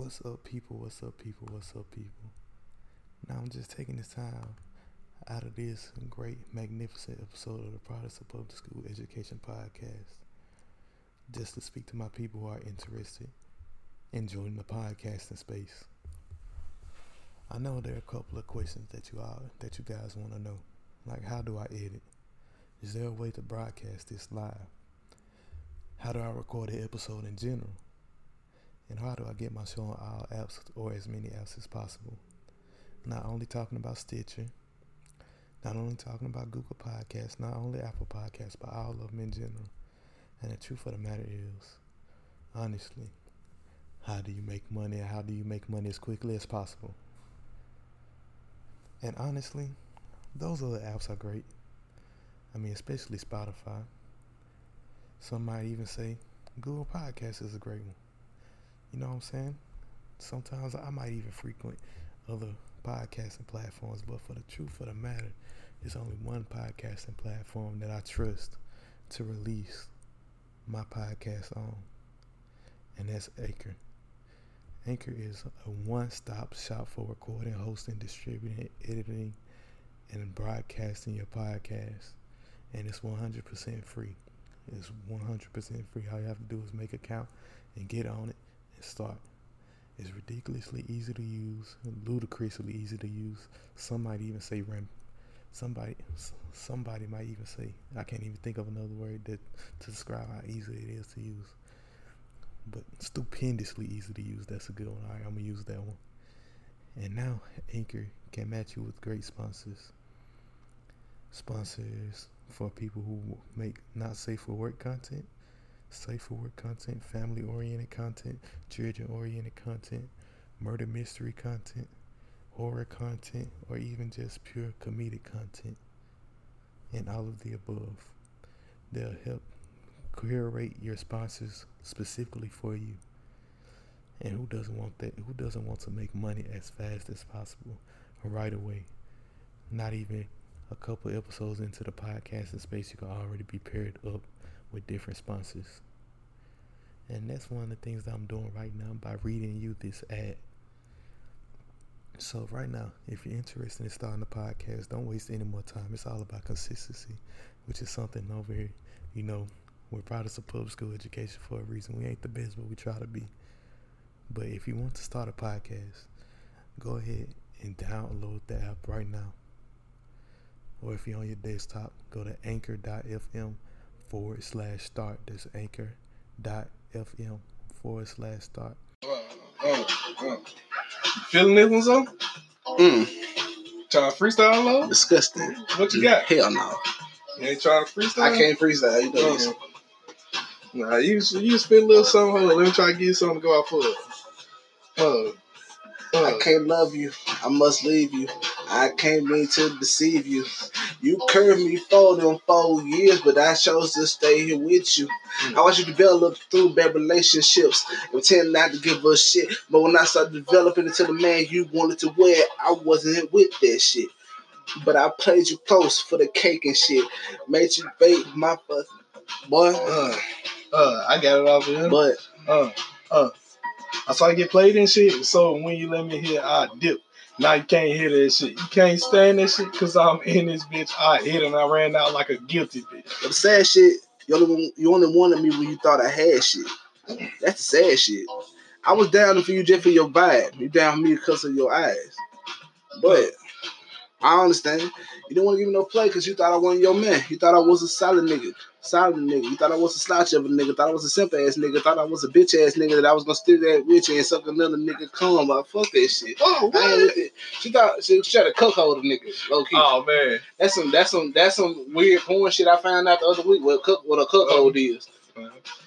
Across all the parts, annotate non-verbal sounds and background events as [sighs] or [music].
What's up, people? What's up, people? What's up, people? Now I'm just taking this time out of this great, magnificent episode of the of Public School Education Podcast just to speak to my people who are interested in joining the podcasting space. I know there are a couple of questions that you all that you guys want to know, like how do I edit? Is there a way to broadcast this live? How do I record an episode in general? And how do I get my show on all apps or as many apps as possible? Not only talking about Stitcher, not only talking about Google Podcasts, not only Apple Podcasts, but all of them in general. And the truth of the matter is, honestly, how do you make money? How do you make money as quickly as possible? And honestly, those other apps are great. I mean, especially Spotify. Some might even say Google Podcasts is a great one. You know what I'm saying? Sometimes I might even frequent other podcasting platforms, but for the truth of the matter, there's only one podcasting platform that I trust to release my podcast on, and that's Anchor. Anchor is a one stop shop for recording, hosting, distributing, editing, and broadcasting your podcast. And it's 100% free. It's 100% free. All you have to do is make an account and get on it start. It's ridiculously easy to use, ludicrously easy to use. Some might even say ram. Somebody, somebody might even say I can't even think of another word that to describe how easy it is to use. But stupendously easy to use. That's a good one. All right, I'm gonna use that one. And now Anchor can match you with great sponsors. Sponsors for people who make not safe for work content for work content, family oriented content, children oriented content, murder mystery content, horror content, or even just pure comedic content, and all of the above. They'll help curate your sponsors specifically for you. And who doesn't want that? Who doesn't want to make money as fast as possible right away? Not even a couple episodes into the podcasting space, you can already be paired up with different sponsors. And that's one of the things that I'm doing right now by reading you this ad. So right now, if you're interested in starting a podcast, don't waste any more time. It's all about consistency, which is something over here. You know, we're products of public school education for a reason. We ain't the best, but we try to be. But if you want to start a podcast, go ahead and download the app right now. Or if you're on your desktop, go to anchor.fm forward slash start. That's anchor.fm forward slash start. Uh, uh, uh. Feeling this one, so? Mm, Trying to freestyle, low? disgusting. What you got? Hell no. You ain't trying to freestyle? I can't freestyle. You know this. Nah, you you spit a little something. Hold on, let me try to get you something to go out for. Uh, uh, I can't love you. I must leave you. I can't mean to deceive you. You curved me for them four years, but I chose to stay here with you. I watched you develop through bad relationships and pretend not to give a shit. But when I started developing into the man you wanted to wear, I wasn't with that shit. But I played you close for the cake and shit. Made you bait my fuck. Boy, uh, uh, I got it off of him. but Uh, uh. I saw you get played and shit. So when you let me hear, I dip. Now you can't hear that shit. You can't stand that shit because I'm in this bitch. I hit and I ran out like a guilty bitch. The sad shit, you only you only wanted me when you thought I had shit. That's the sad shit. I was down for you just for your vibe. You down for me because of your eyes. But I understand. You didn't want to give me no play because you thought I wasn't your man. You thought I was a solid nigga. Solid nigga. You thought I was a slouch of a nigga. Thought I was a simp ass nigga. Thought I was a bitch ass nigga that I was gonna steal that you and suck another nigga cum. But fuck that shit. Oh, I ain't with it. She thought she, was trying to cook hold a nigga. Low key. Oh man. That's some that's some that's some weird porn shit I found out the other week what cook what a cook oh. hold is.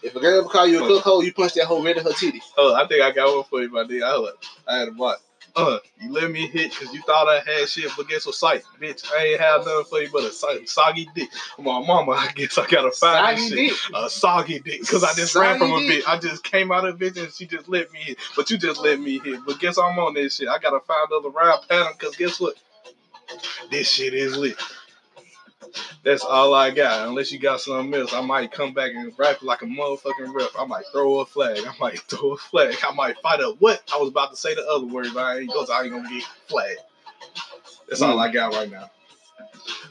If a girl ever call you a cook hole, you punch that hoe right in her titty. Oh, I think I got one for you, my nigga. I, I had a bot. Uh, you let me hit because you thought I had shit, but guess what, sight, bitch? I ain't have nothing for you but a so- soggy dick. My mama, I guess I gotta find this shit. dick. A soggy dick, because I just ran from a dick. bitch. I just came out of a bitch and she just let me hit. But you just let me hit. But guess I'm on this shit. I gotta find other round pattern because guess what? This shit is lit. That's all I got. Unless you got something else, I might come back and rap like a motherfucking ref. I might throw a flag. I might [laughs] throw a flag. I might fight up what I was about to say the other word, but I ain't because I ain't gonna get flagged. That's all I got right now.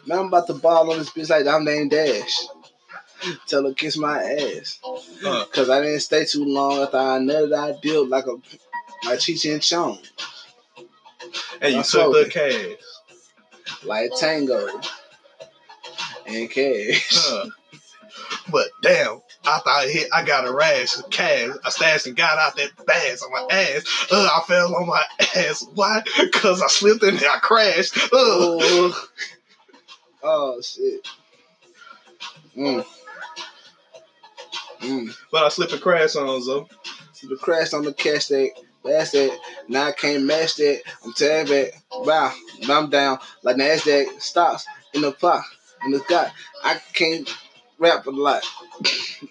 Now I'm about to ball on this bitch like I'm named Dash. Tell her kiss my ass. Uh, Cause I didn't stay too long after I nutted I deal like a like Cheech and Chong. and you took the cash. Like Tango. And Cash. Uh, [laughs] but damn, after I hit, I got a rash of cash. I stashed and got out that bass on my ass. Uh, I fell on my [laughs] ass. Why? Cause I slipped in there. I crashed. Uh, Oh, oh shit. Mm. Mm. but I slipped and crashed on so. So the crash on the cash that, that's that. Now I can't match that. I'm tagged back. Wow. Now I'm down. Like NASDAQ stocks in the pot. In the sky. I can't rap a lot. [laughs]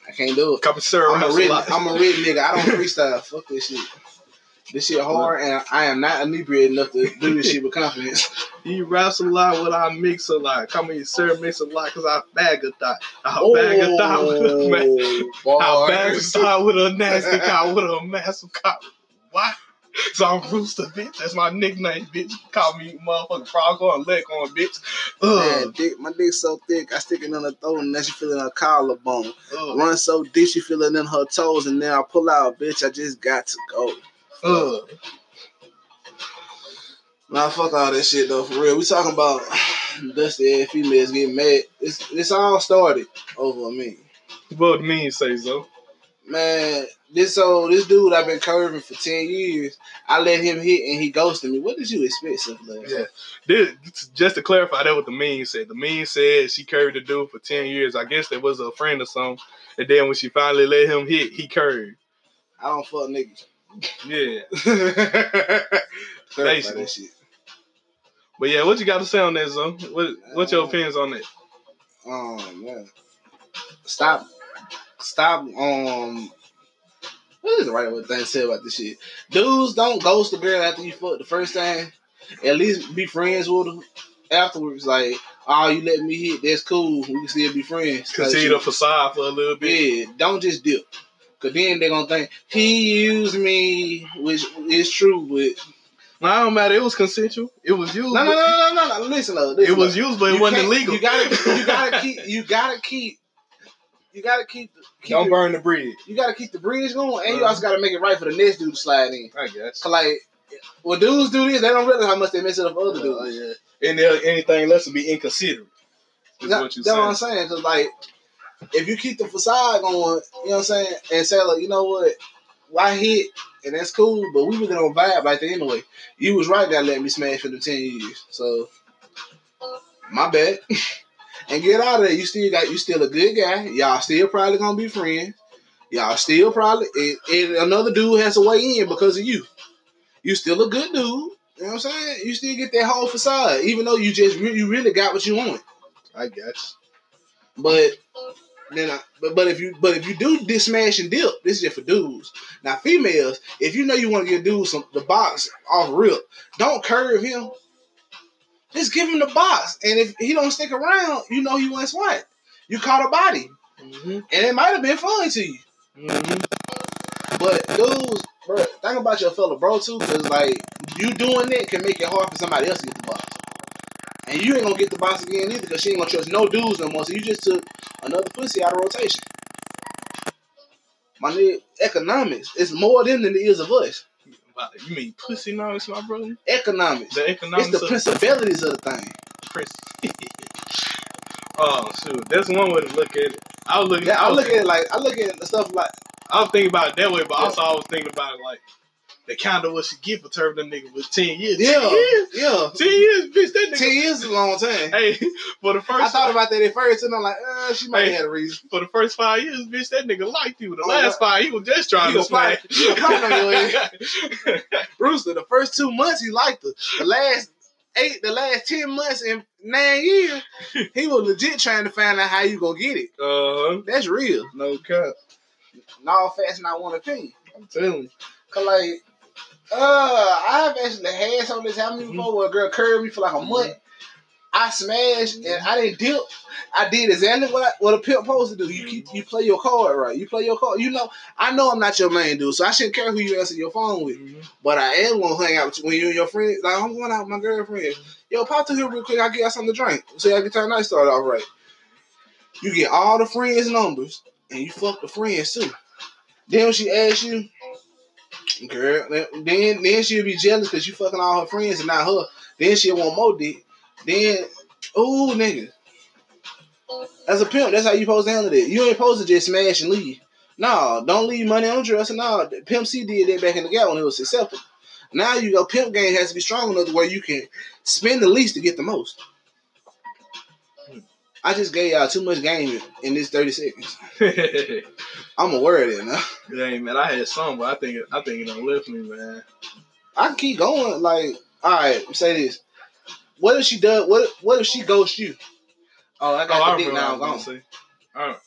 I can't do it. Cup of syrup. I'm a real. I'm a real nigga. I don't freestyle. Fuck this shit. This shit hard, and I am not inebriated enough to do this shit with confidence. [laughs] He raps a lot, what I mix a lot. Come here, sir, mix a lot, cause I bag a thought. I Oh, bag a thought with a ma- [laughs] I bag a thought with a nasty cop with a massive cop. What? [laughs] So I'm Rooster, bitch. That's my nickname, bitch. Call me motherfucking frog on, leg on, bitch. Man, dick, my dick so thick, I stick it in her throat, and then she feeling her collarbone. Ugh. Run so deep, she feeling in her toes, and then I pull out, bitch. I just got to go. Ugh. Nah, fuck all that shit though. For real, we talking about [sighs] dusty ass females getting mad. It's it's all started over me. What mean say so? Man, this so this dude I've been curving for ten years. I let him hit and he ghosted me. What did you expect, like Yeah. This, just to clarify, that what the meme said. The meme said she curved the dude for 10 years. I guess that was a friend or something. And then when she finally let him hit, he curved. I don't fuck niggas. Yeah. [laughs] [laughs] Basically. that shit. But yeah, what you got to say on that, Zo? What What's your opinions on that? Um, man. Stop, stop. Um, what is the right thing to say about this shit? Dudes don't ghost a girl after you fuck the first time. At least be friends with her afterwards. Like, oh, you let me hit. That's cool. We can still be friends. Continue the facade for a little bit. Yeah, don't just dip. Cause then they're gonna think he used me, which is true, but No, it don't matter. It was consensual. It was used. no, no, no, no, no, no. Listen, though. listen, It was used, but it wasn't illegal. You gotta, you gotta [laughs] keep, you gotta keep, you gotta keep, keep Don't it- burn the bridge. you gotta keep the bridge going, and you Uh-huh. also gotta make it right for the next dude to slide in. I guess. Like, when dudes do this, they don't realize how much they mess it up for other Uh, dudes. yeah. And there, anything less would be inconsiderate. Is what you that's what I'm saying. saying. Cause like, if you keep the facade going, you know what I'm saying, and say like, you know what, why hit, and that's cool, but we really don't vibe like that anyway. You was right that let me smash for the ten years, so my bad. [laughs] and get out of there. You still got, you still a good guy. Y'all still probably gonna be friends. Y'all still probably, and, and another dude has to weigh in because of you. You still a good dude. You know what I'm saying? You still get that whole facade, even though you just re- you really got what you want. I guess. But then, I, but but if you but if you do this smash and dip, this is just for dudes. Now females, if you know you want to get dudes some the box off rip, don't curve him. Just give him the box, and if he don't stick around, you know he went swat. You caught a body, Mm-hmm. and it might have been fun to you. Mm-hmm. But dudes, bro, think about your fellow bro too, because like you doing that can make it hard for somebody else to get the box. And you ain't gonna get the box again either, because she ain't gonna trust no dudes no more. So you just took another pussy out of rotation. My nigga, economics is more them than it is of us. You mean pussy economics, my brother? Economics. The economics It's the principalities of the thing. Prince. [laughs] oh shoot, that's one way to look at it. I was looking. Yeah, I was, look at it like I look at the stuff like I was thinking about it that way, but Yeah. also I was thinking about it like the kind of what she get for turning the nigga with ten years. yeah, ten years, yeah. ten years, bitch. That nigga. Ten years is a long time. Hey, for the first, I thought about that at first, and I'm like, uh, she might Hey. have had a reason. for the first five years, bitch. That nigga liked you. The Oh, last five, he was just trying He to was plotting- smash. he was plotting on your [laughs] Rooster, the first two months he liked her. The last eight, the last ten months and nine years, he was legit trying to find out how you gonna get it. Uh-huh. That's real. no cap. Not fast, not one opinion. I'm telling you. Cause like, uh, I've actually had some of this happen Mm-hmm. before where a girl curved me for like a month, I smashed and I didn't dip. I did exactly what I, what a pimp supposed to do. You keep you play your card right. You play your card. You know, I know I'm not your main dude, so I shouldn't care who you answer your phone with. Mhm. But I am gonna hang out with you when you and your friends. Like I'm going out with my girlfriend. Yo, pop to here real quick. I get us something to drink. So I get our night started off right. You get all the friends' numbers and you fuck the friends too. Then when she asks you, girl, then then she'll be jealous because you fucking all her friends and not her. Then she'll want more dick. Then, ooh, nigga. As a pimp, that's how you supposed to handle it. You ain't supposed to just smash and leave. No, don't leave money on the dresser. No, Pimp C did that back in the gap when it was acceptable. Now you go, pimp game has to be strong enough where you can spend the least to get the most. I just gave y'all too much game in this 30 seconds. I'm aware of it now. Dang, man, I had some, but I think it, I think it don't lift me, man. I can keep going. Like, all right, say this. What if she does? What What if she ghosts you? Oh, I Oh, got I the dick now. what I I'm was gone. say.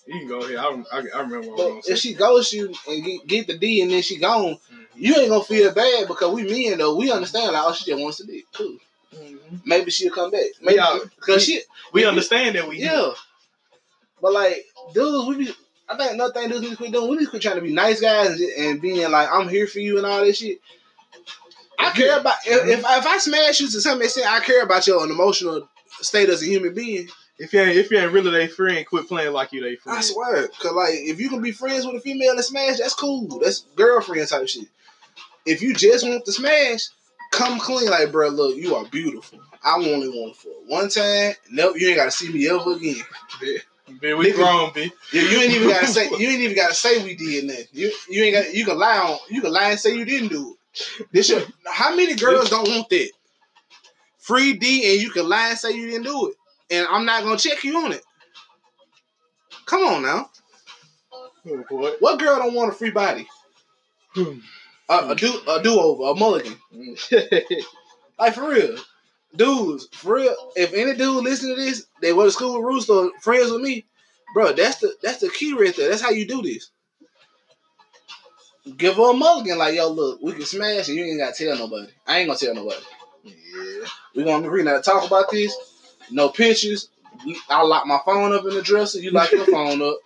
You can go here. I, I, I remember I But gonna say. if she ghosts you and get, get the D and then she gone, Mhm. you ain't gonna feel bad because we men though we understand like oh she just wants to dick. Cool. Mhm. Maybe she'll come back. Maybe because she we understand that we yeah. But like dudes, we be. I think another thing dudes need to quit doing. We need to quit trying to be nice guys and, being like I'm here for you and all this shit. I care about if, if I, if I smash you to some extent, I care about your emotional state as a human being. If you ain't if you ain't really their friend, quit playing like you they friend. I swear, cause like if you can be friends with a female and smash, that's cool. That's girlfriend type shit. If you just want to smash, come clean. Like, bro, look, you are beautiful. I only want for one time. Nope, you ain't gotta see me ever again. B, we Nigga. grown, B. You, you ain't even gotta say. [laughs] You ain't even gotta say we did nothing. You you ain't got. You can lie on. You can lie and say you didn't do it. This your, how many girls don't want that? Free D and you can lie and say you didn't do it, and I'm not gonna check you on it. Come on now. Oh. What girl don't want a free body? Hmm. A, mm. a do a do over, a mulligan. [laughs] Like for real, dudes, for real. If any dude listen to this, they went to school with Rooster, or friends with me, bro. That's the that's the key right there. That's how you do this. Give her a mulligan, like yo, look, we can smash, and you ain't gotta tell nobody. I ain't gonna tell nobody. yeah. We gonna agree not to talk about this. No pictures. I lock my phone up in the dresser. You lock your phone up.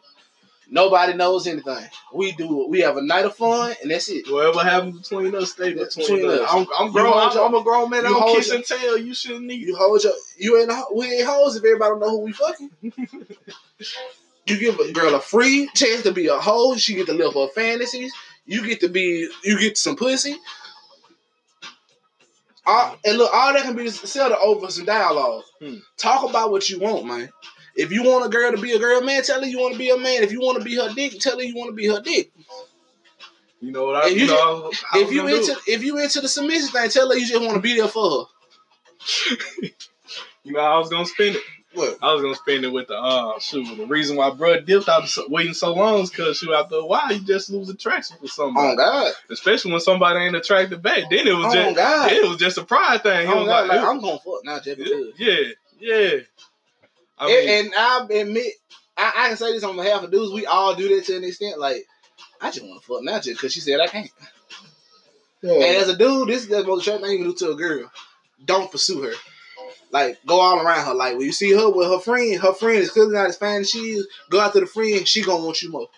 Nobody knows anything. We do. We have a night of fun, and that's it. Whatever happens between us, stay between, Between us. us. I'm, I'm grown. I'm, your- I'm a grown man. I don't kiss your- and tell. You shouldn't need. You hold your you ain't we ain't hoes if everybody don't know who we fucking. [laughs] you give a girl a free chance to be a hoe. She get to live her fantasies. You get to be you get some pussy. All, and look, all that can be settled over some dialogue. Hmm. Talk about what you want, man. If you want a girl to be a girl, man, tell her you want to be a man. If you want to be her dick, tell her you want to be her dick. You know what I? If You you know, I if you gonna do into if you into the submission thing, tell her you just want to be there for her. [laughs] you know, I was gonna spend it. What? I was gonna spend it with the uh shoot. The reason why bro dipped out so, waiting so long is because shoot after a while you just lose attraction for somebody. Oh God! Especially when somebody ain't attracted back. Then it was Oh just God! it was just a pride thing. Oh God! like, Like, I'm gonna fuck now because. yeah, yeah. I mean, and, and I admit, I, I can say this on behalf of dudes. We all do that to an extent. Like, I just want to fuck now just because she said I can't. And as a dude, this is the most attractive thing you can do to a girl. Don't pursue her. Like, go all around her. Like, when you see her with her friend, her friend is clearly not as fine as she is. Go after the friend, she gonna want you more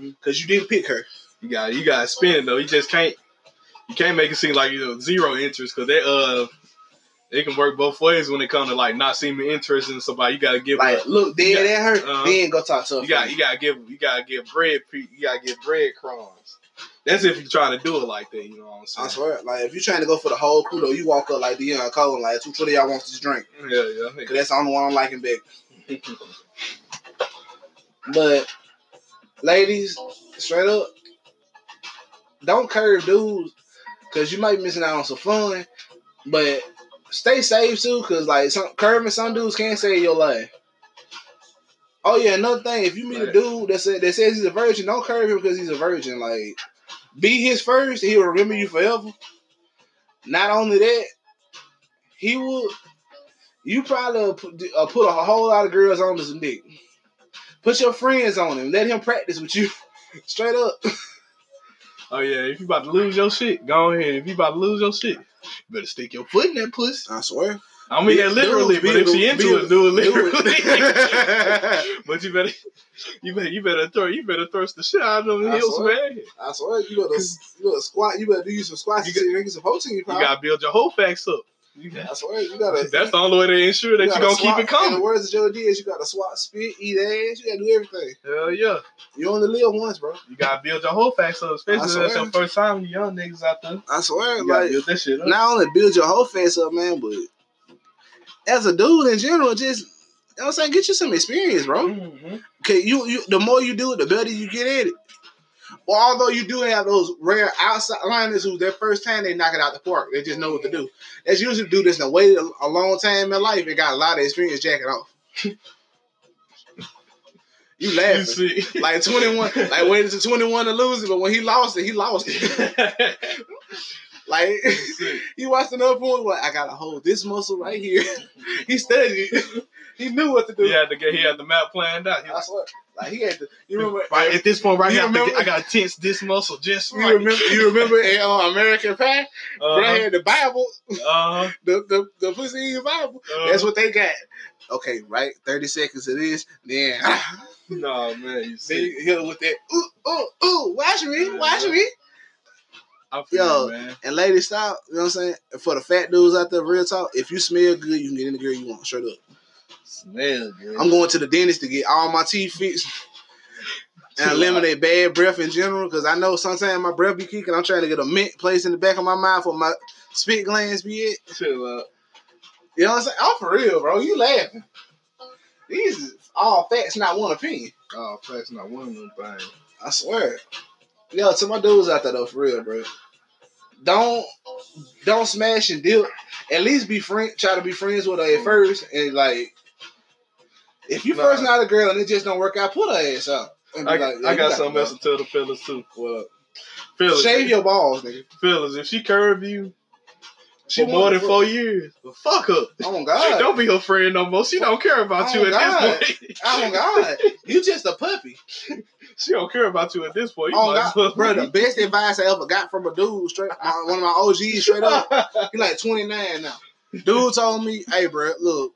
because you didn't pick her. you got you got to spin it though. You just can't you can't make it seem like you know zero interest because they uh they can work both ways when it comes to like not seeming interested in somebody. You got to give Like, look dead Yeah. at her, Uh-huh. then go talk to you got you gotta give you got to give bread you got to give bread crumbs. That's if you're trying to do it like that. You know what I'm saying? I swear, like if you're trying to go for the whole crew, though, you walk up like Deon Cole and like, one of y'all wants this drink? Yeah, yeah. Cause that's the only one I'm liking big. [laughs] But ladies, straight up, don't curve dudes because you might be missing out on some fun. But stay safe too, cause like some curving some dudes can't save your life. Oh yeah, another thing, if you meet a dude that say, that says he's a virgin, don't curve him because he's a virgin. Like, be his first, he'll remember you forever. Not only that, he will. You probably put, uh, put a whole lot of girls on this dick. Put your friends on him. Let him practice with you. [laughs] Straight up. [laughs] Oh yeah, if you about to lose your shit, go ahead. If you about to lose your shit, you better stick your foot in that pussy. I swear. I mean that literally, but if she into it, do it do literally. it. [laughs] [laughs] but you better, you better, you better throw, you better thrust the shit out of them I heels, swear. man. I swear, you better, you better squat. You better do you some squats. You You, so you can get some protein. You gotta build your whole facts up. You I got- swear, you gotta. That's the only way to ensure that you you're gotta gonna keep it In the coming. words of Joe Diaz, you gotta swat, spit, eat ass. You gotta do everything. Hell yeah. You only live once, bro. You gotta build your whole facts up, especially if that's your first time, you young niggas out there. I swear, You like build that shit up. not only build your whole face up, man, but as a dude in general, just you know what I'm saying, get you some experience, bro. Mm-hmm. Okay, you you the more you do it, the better you get at it. Well, although you do have those rare outsiders who their first time they knock it out the park, they just know what to do. That's usually do this and waited a, long time in life and got a lot of experience jacking off. you [laughs] You laughing. see. Like 21, like waited to 21 to lose it, but when he lost it, he lost it. [laughs] Like [laughs] he watched another porn, like I gotta hold this muscle right here. he studied. he knew what to do. he had to get, he had the map planned out. He was. Like he had to. You remember? right at this point, right You here, I, remember- I gotta tense this muscle just You right. remember? You remember in uh, American Pie? Uh-huh. had the Bible, Uh-huh. [laughs] the the the pussy in Bible. Uh-huh. That's what they got. Okay, right. Thirty seconds of this, then [laughs] No man, you see. you hit him with that. Ooh, ooh, ooh! Watch me, watch me. I feel Yo. you, man. And ladies, stop. You know what I'm saying? For the fat dudes out there, real talk. If you smell good, you can get any girl you want. Straight up. Smell good. I'm going to the dentist to get all my teeth fixed and eliminate bad breath in general. Because I know sometimes my breath be kicking. I'm trying to get a mint placed in the back of my mouth for my spit glands be it. Chill up. You know what I'm saying? I'm for real, bro. You laughing? These is all facts, not one opinion. All facts, not one of them things. I swear. Yo, to my dudes out there though, for real, bro. Don't don't smash and deal. At least be friend. Try to be friends with her at first, and like, if you Nah. first not a girl and it just don't work out, put her ass be I, like, yeah, I got something else to tell the fellas too. Well, Fellas, shave your balls, nigga. fellas, if she curve you She for more than four years, fuck her. Oh God! Don't be her friend no more. She oh, don't care about Oh, you at God. this point. Oh God! You just a puppy. [laughs] she don't care about you at this point. You Oh as well- God, bro! The best advice I ever got from a dude, straight my, one of my OGs, straight up. [laughs] He like 29 now. Dude told me, hey, bro, look,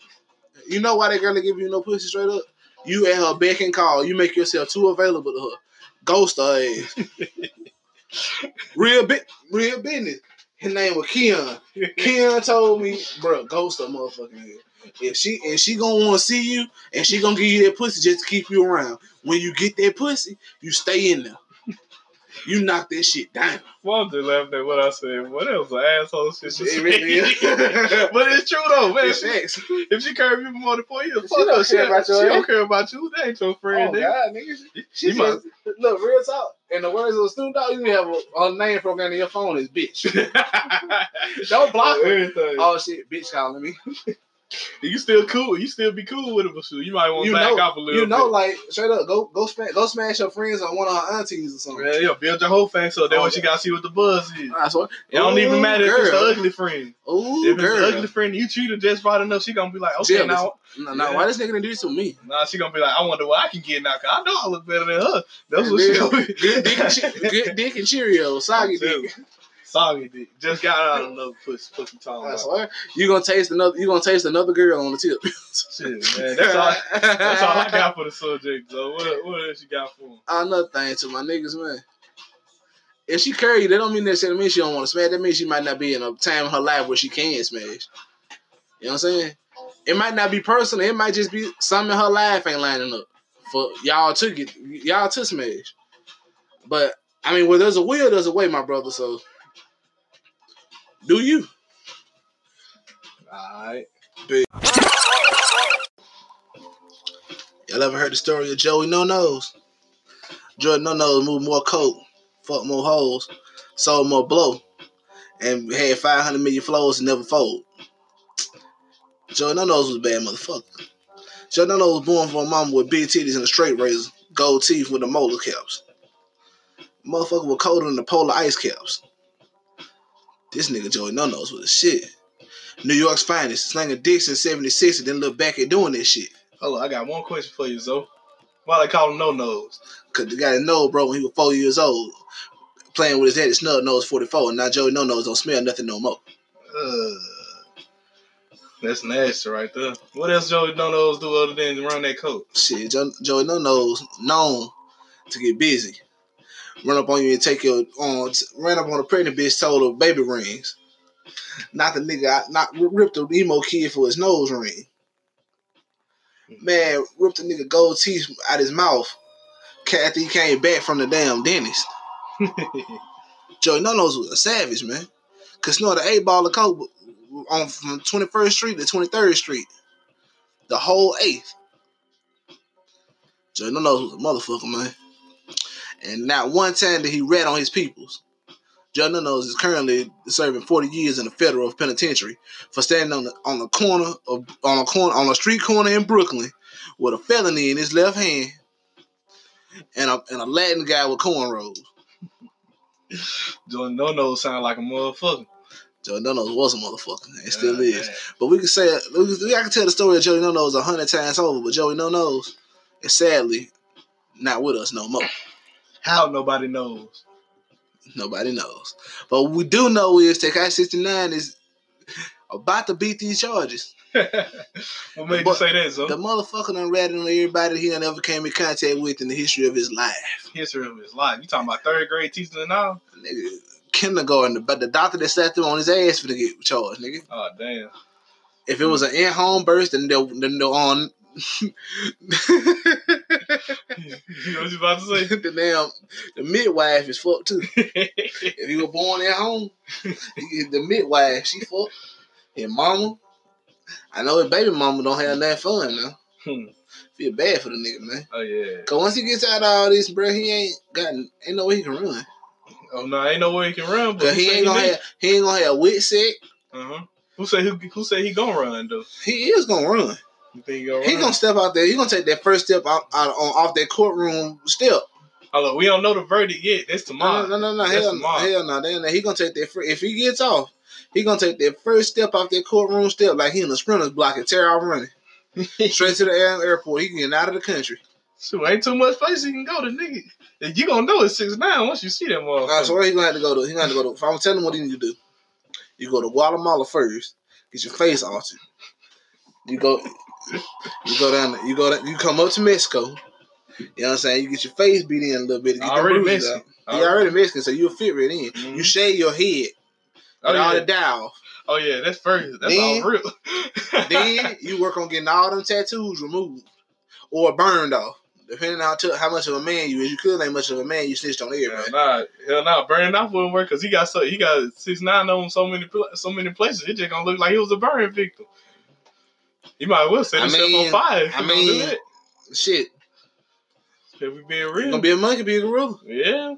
you know why that girl ain't give you no pussy straight up? You at her beck and call. You make yourself too available to her. Ghost her ass. [laughs] real bit, real business. His name was Keon. Keon told me, bro, ghost her motherfucking ass. If she and she gonna want to see you, and she gonna give you that pussy just to keep you around. When you get that pussy, you stay in there. You knock that shit down. Mom just laughed at what I said. What else? An asshole shit. she It really is. but it's true though, man. It's She- if she curve you more than four years, She don't her. She, care about your she ass. don't care about you. That ain't your friend. Oh nigga. God, nigga. She You just, look, real talk. In the words of Snoop Dogg, you have a, a name program in your phone is bitch. [laughs] Don't block her. Oh shit, bitch calling me. [laughs] you still cool. You still be cool with it, but you might want to back know, off a little. you know, bit. like straight up, go go smash, go smash your friends on one of her aunties or something. Yeah, yeah, build your whole face so that Oh, way she got to see what the buzz is. Ah, I swear. It don't even matter if it's the ugly friend. Ooh, If it's girl. the ugly friend you treat her just right enough, she gonna be like, okay, Jealous. now, No, no, Yeah. why this nigga gonna do this to me? nah, she gonna be like, I wonder what I can get now, cause I know I look better than her. That's what she gonna be. Good dick, and che- good dick and Cheerios, soggy dick. Sorry, dick. Just got out of another pussy. Pussy talking I about. You gonna taste another. You gonna taste another girl on the tip. Shit, man. That's all. That's all [laughs] I got for the subject. So what? What else you got for him? Another thing to my niggas, man. If she curry you, that don't mean necessarily mean she don't want to smash. That means she might not be in a time in her life where she can smash. You know what I'm saying? It might not be personal. It might just be something in her life ain't lining up for y'all to get y'all to smash. But I mean, where there's a will, there's a way, my brother. So do you? All right. Y'all ever heard the story of Joey No Nose? Joey No Nose moved more coke, fucked more hoes, sold more blow, and had 500 million flows and never fold. Joey No Nose was a bad motherfucker. Joey No Nose was born from a mama with big titties and a straight razor, gold teeth with the molar caps. Motherfucker was colder than the polar ice caps. This nigga Joey No Nose was a shit. New York's finest, slinging dicks in 76 and then look back at doing this shit. Hold on, I got one question for you, Zoe. Why they call him no nose? Cause the guy know, bro, when he was four years old, playing with his daddy snub nose 44, and now Joey No Nose don't smell nothing no more. Uh, That's nasty right there. What else Joey No Nose do other than run that coat? Shit, Joe, Joey No Nose known to get busy. Run up on you and take your um, on ran up on a pregnant bitch, told her baby rings. Not the nigga, not ripped the emo kid for his nose ring. Man, ripped the nigga gold teeth out his mouth. Kathy came back from the damn dentist. [laughs] Joey No Nose was a savage, man. Cause know the eight ball of coke on from 21st Street to 23rd Street. The whole eighth. Joey No Nose was a motherfucker, man. And not one time did he rat on his peoples. Joe No Nose is currently serving 40 years in the federal penitentiary for standing on the on the corner of on a corner on a street corner in Brooklyn with a felony in his left hand and a and a Latin guy with cornrows. Joey No Nose sound like a motherfucker. Joey No Nose was a motherfucker and still is. damn. But we can say I can tell the story of Joey No Nose a hundred times over, but Joey No Nose is sadly not with us no more. How nobody knows. Nobody knows. But what we do know is Tekashi 69 is about to beat these charges. [laughs] what made you say that, so? The motherfucker done ratted on everybody he done ever came in contact with in the history of his life. History of his life. You talking about third grade teaching and all? Nigga, kindergarten, but the doctor that sat there on his ass for to get charged, nigga. Oh damn. If it was an in-home birth, then they'll, then they'll on. You know what you about to say? [laughs] the damn the midwife is fucked too. [laughs] If you were born at home, the midwife she fucked. His mama, I know his baby mama don't have that fun now. Hmm. Feel bad for the nigga, man. oh yeah. Cause once he gets out of all this, bro, he ain't got ain't no way he can run. Oh no, ain't no way he can run. But he ain't gonna have he ain't gonna have wit set. Uh huh. Who say who? Who say he gonna run though? He is gonna run. You think he gonna He gonna step out there. He gonna take that first step out, out on off that courtroom step. Look, we don't know the verdict yet. That's tomorrow. no, no, no, That's hell, no, tomorrow. hell no. Then he gonna take that. Fir- if he gets off, he gonna take that first step off that courtroom step like he in the sprinter's block and tear off running [laughs] straight to the airport. He getting out of the country. So ain't too much place he can go to, nigga. You gonna know it's six nine once you see that motherfucker. So where he gonna have to go to? He gonna have to go to. If I'm telling him what he need to do, you go to Guatemala first. Get your face altered. You go. You go down. You go. Down, you come up to Mexico. You know what I'm saying? You get your face beat in a little bit. Get Already Mexican. out. He already Mexican, so you'll fit right in. Mhm. You shave your head. Oh Get all yeah. the dial. oh yeah, that's first. That's Then- all real. then you work on getting all them tattoos removed or burned off. Depending on how, t- how much of a man you is, you could ain't much of a man. You snitched on Hell everybody. nah, hell nah. Burning off wouldn't work because he got so he got six nine on so many so many places. It just gonna look like he was a burn victim. He might as well set I mean- on fire. I [laughs] he mean-. Shit, If we being you real, gonna be a monkey, be a gorilla. yeah.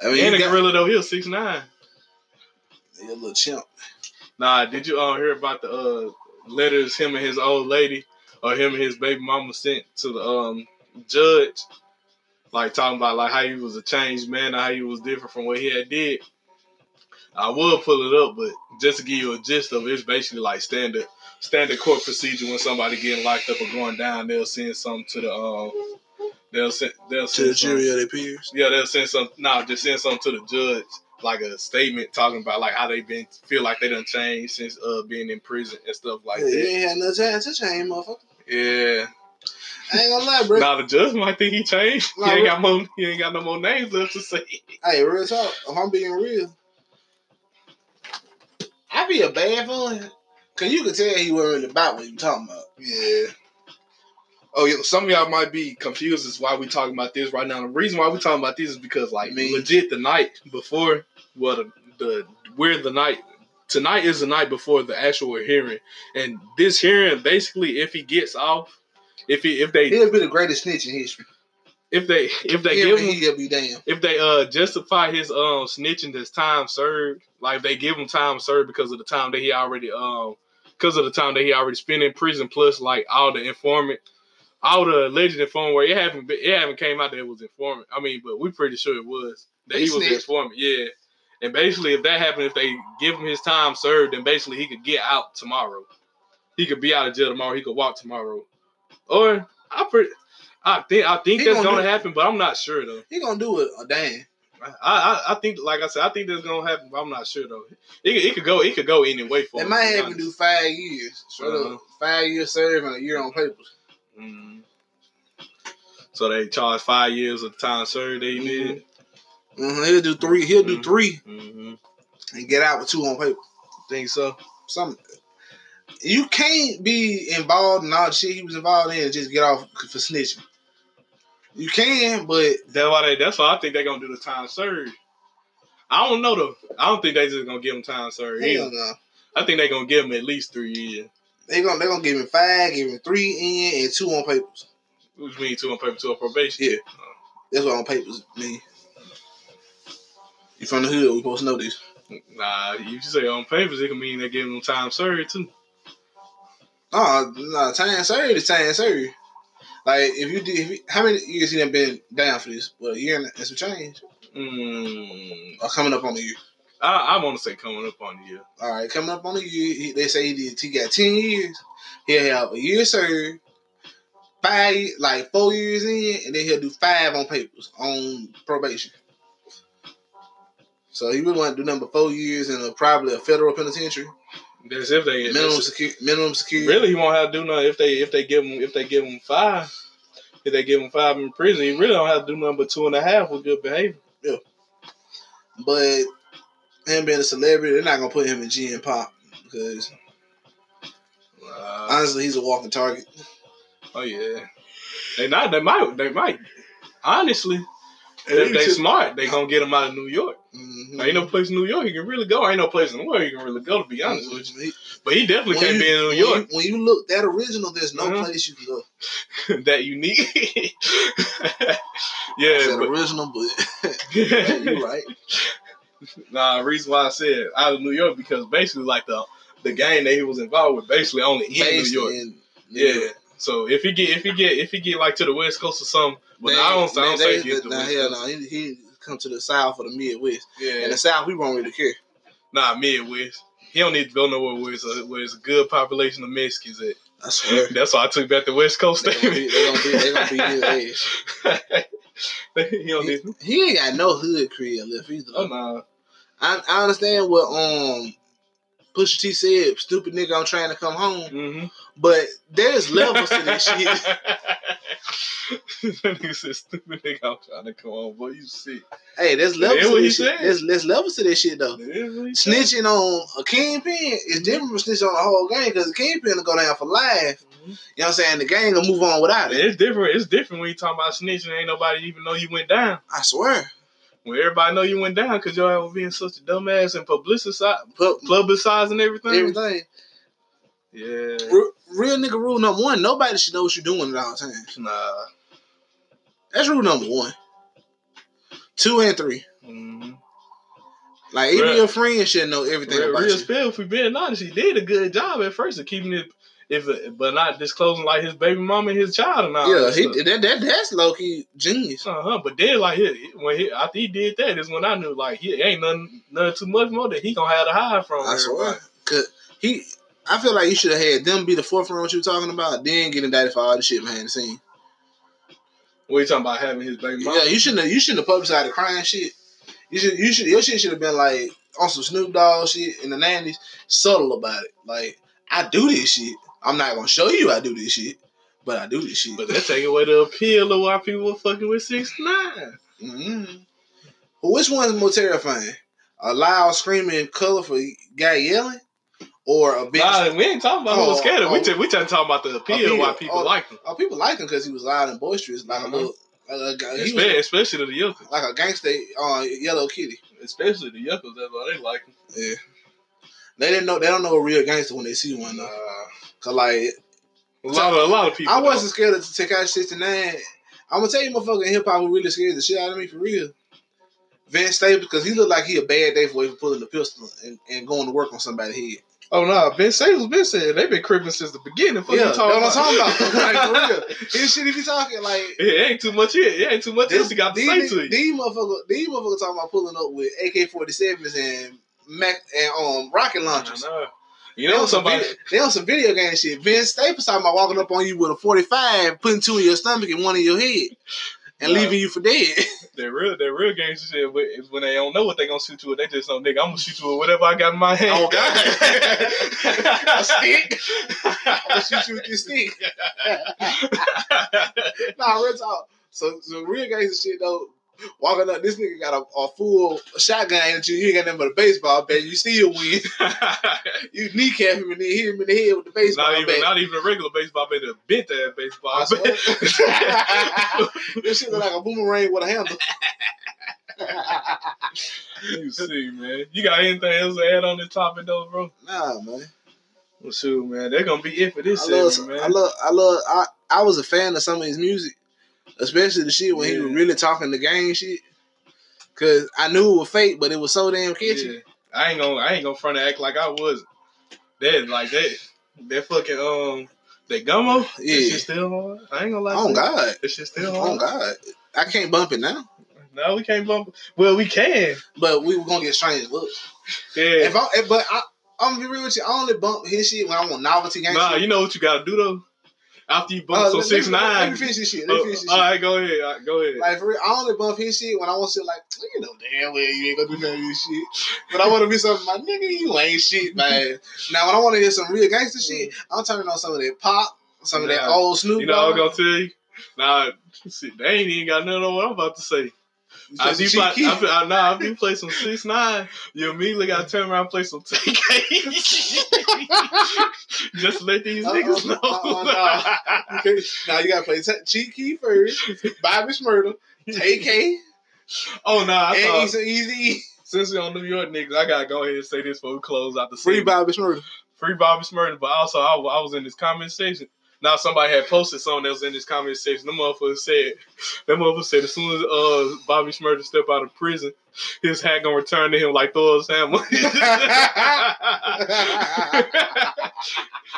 I mean, and you a got, gorilla though, he was six nine. you a little chimp. Nah, did you uh, hear about the uh, letters him and his old lady or him and his baby mama sent to the um, judge? Like talking about like how he was a changed man how he was different from what he had did. I will pull it up, but just to give you a gist of it, it's basically like standard standard court procedure when somebody getting locked up or going down, they'll send something to the um they'll send they'll send To the jury of their peers. yeah, they'll send some. No, just send something to the judge, like a statement talking about like how they been feel like they done changed since uh being in prison and stuff like yeah, you that. ain't had no chance to change, motherfucker. Yeah. I ain't gonna lie, bro. Now the judge might think he changed. Nah, he ain't got more. He ain't got no more names left to say. Hey, real talk. If I'm being real, I be a bad fun. Cause you could tell he wasn't really about what you talking about. Yeah. Oh yeah, some of y'all might be confused as why we talking about this right now. The reason why we talking about this is because like Me. legit the night before, well the, the we're the night tonight is the night before the actual hearing, and this hearing basically if he gets off, if he if they He'll be the greatest snitch in history. if they if they He'll, give him he'll be damn. if they uh justify his um snitching as time served, like they give him time served because of the time that he already um because of the time that he already spent in prison, plus like all the informant, all the alleged informant where it haven't been, it haven't came out that it was informant. I mean, but we pretty sure it was that He he was informant. Yeah. And basically, if that happened, if they give him his time served, then basically he could get out tomorrow. He could be out of jail tomorrow. He could walk tomorrow, or I pretty, I think I think He that's gonna gonna happen, but I'm not sure though. He gonna do it uh, a damn. I, I I think like I said, I think that's gonna happen. But I'm not sure though. It, it could go it could go any way for They might to have him do five years. Straight Uh-huh. five years serve and a year on papers. Mhm. So they charge five years of time served. They did. hmm He'll do three. He'll do Mhm. three Mm-hmm. and get out with two on paper. Think so? Some you can't be involved in all the shit he was involved in and just get off for snitching. You can, but That's why they. That's why I think they're gonna do the time served. I don't know though. I don't think they just gonna give him time served. hell either. no. I think they're gonna give him at least three years. They gonna they gonna give him five, give him three in and two on papers. Which means two on paper, two on probation. Yeah. That's what on papers mean. You from the hood? We supposed to know this. Nah, you say on papers, it can mean they give him time served too. Oh, no, time served is time served. Like if you did, if you, how many years he done been down for this? Well, a year and, some change, Mm, or coming up on a year. I, I want to say coming up on the year. All right, coming up on a year. He, they say he did. He got ten years. He'll have a year served, five, like four years in, and then he'll do five on papers on probation. So he would want to do number four years in a probably a federal penitentiary, That's if they minimum security, minimum security. Really, he won't have to do nothing if they if they give him if they give him five. If they give him five in prison, he really don't have to do nothing but two and a half with good behavior. Yeah. But him being a celebrity, they're not gonna put him in G and Pop because Uh, honestly, he's a walking target. oh yeah, they not they might they might honestly if they smart they gonna get him out of New York. Mhm. Ain't no place in New York he can really go. Ain't no place in the world he can really go to be honest with you. But he definitely when can't you- be in New York. you- When you look that original, there's no Uh-huh. place you can go. [laughs] that unique. [laughs] I yeah, said but, original, but [laughs] you're right. Nah, reason why I said out of New York because basically like the the gang that he was involved with basically only in Based New York. in New yeah. York. So if he get if he get if he get like to the West Coast or something, but They- I don't, I don't they- say they- get the nah, hell no. He, he come to the South or the Midwest. Yeah, In the South, we won't really care. nah, Midwest. He don't need to go nowhere where it's a where it's a good population of Mexicans at. I swear. [laughs] That's why I took back the West Coast They gonna be, they gonna be, they gonna be his ass. [laughs] he don't need. He ain't got no hood career left either. Oh nah. I, I understand what um Pusha T said. Stupid nigga, I'm trying to come home. Mm-hmm. But there's levels to this [laughs] shit. [laughs] that nigga said stupid nigga. I'm trying to come on, boy. You see. Hey, there's levels to this shit. There's, there's levels to this shit though. That is said. Snitching on a kingpin is different from snitching on the whole gang because the kingpin will go down for life. Mhm. You know what I'm saying? The gang will move on without it. It's different. It's different when you talking about snitching. Ain't nobody even know you went down. I swear. When everybody know you went down because y'all was being such a dumbass and publicize, Put publicizing everything. everything. Yeah. Re- real nigga rule number one, nobody should know what you're doing at all times. Nah. That's rule number one. Two and three. Mm-hmm. Like even Real- your friends should know everything Real, about real you. spill, if we being honest, he did a good job at first of keeping it, if but not disclosing like his baby mama and his child and all Yeah, that he that, that that's low key genius. Uh huh. But then, like, he, when he after he did that, is when I knew, like, he ain't nothing, nothing too much more that he gonna have to hide from. I swear. Cause he I feel like you should have had them be the forefront of what you were talking about, then get indicted for all the shit behind the scene. What you talking about having his baby mama? Yeah, you shouldn't have you shouldn't have publicized the crime shit. You should you should your shit should have been like on some Snoop Dogg shit in the nineties, subtle about it. Like, I do this shit. I'm not gonna show you I do this shit, but I do this shit. But that take away the appeal of why people were fucking with six nine. hmm But which one's more terrifying? A loud screaming colorful guy yelling? Or a big Nah, we ain't talking about who was Oh, scared. oh. we just we just talking about the appeal, Appeal. why people Oh. like him, Oh, people liked him because he was loud and boisterous, like Mhm. a little, like a, he especially, was especially the yuccas. like a gangster uh, yellow kitty. Especially the yuccas. That's why they like him. Yeah, they didn't know. They don't know a real gangster when they see one though. Cause like A lot of a lot of people. I wasn't scared of Tekashi sixty nine. I'm gonna tell you, motherfucker, hip hop who really scared the shit out of me for real. Vince Staples, because he looked like he a bad day for even pulling the pistol and, and going to work on somebody's head. Oh no, Ben Staples been saying they've been cripping since the beginning. Fuck yeah, you that's talking what I'm talking about. [laughs] like, for real. His shit, he be talking like It ain't too much here. It ain't too much else he got to say to you. these motherfuckers, these motherfuckers talking about pulling up with AK 47s and Mac and um rocket launchers. Know. You They know somebody. video, they on some video game shit. Vince Staples talking about walking up on you with a 45, putting two in your stomach and one in your head. And leaving you for dead. [laughs] That real, that real gangster shit but when they don't know what they gonna shoot you with. They just know, nigga, I'm gonna shoot you with whatever I got in my hand. Oh, God. [laughs] A stick? I'm gonna shoot you with this stick. [laughs] nah, real talk. So, so real gangster shit though. Walking up, this nigga got a, a full shotgun at you. You ain't got nothing but a baseball bat. You still win. [laughs] You kneecap him and then hit him in the head with the baseball not even, bat. not even a regular baseball bat, a bent ass baseball bat. [laughs] this shit look like a boomerang with a handle. [laughs] you see, man. You got anything else to add on this topic, though, bro? nah, man. Well, shoot, man. They're gonna be it for this I love, man. I love, I love, I, I was a fan of some of his music, especially the shit when he was really talking the gang shit. Cause I knew it was fake, but it was so damn catchy. Yeah. I ain't gonna, I ain't gonna front and act like I wasn't. That like that, that fucking um, that gummo. Yeah, that Yeah. shit still hard. I ain't gonna lie. Oh. God, that shit still oh. God, I can't bump it now. No, we can't bump. Well, we can. But we were gonna get strange looks. Yeah. If I, if, but I, I'm gonna be real with you. I only bump his shit when I want novelty Nah, shit. you know what you gotta do though. After you Uh, bump some let- six let, me- Let nine. me finish this shit. Let me finish this shit. all right, go ahead. All right, go ahead. Like for real, I only bump his shit when I want to like, you know damn well you ain't gonna do none of this shit. But I want to be something like, nigga, you ain't shit, [laughs] man. now when I want to hear some real gangster shit, I'm turning on some of that pop, some of that old Snoop you know, I'm gonna tell you. Nah, shit, they ain't even got nothing on what I'm about to say. I Chief play. I, I, nah, if you play some six nine, you immediately gotta turn around and play some TK. [laughs] Just let these Uh-uh, niggas know. uh-uh, nah. Okay, now you gotta play t- Chief Keef first, Bobby Shmurda, TK, oh nah, I thought, Easy Easy. since we on New York niggas, I gotta go ahead and say this before we close out the Free. Bobby Shmurda. free Bobby Shmurda, but also I, I was in this comment section. Now somebody had posted something that was in this comment section. The motherfucker said, that motherfucker said as soon as uh Bobby Shmurda step out of prison, his hat gonna return to him like Thor's hammer. [laughs]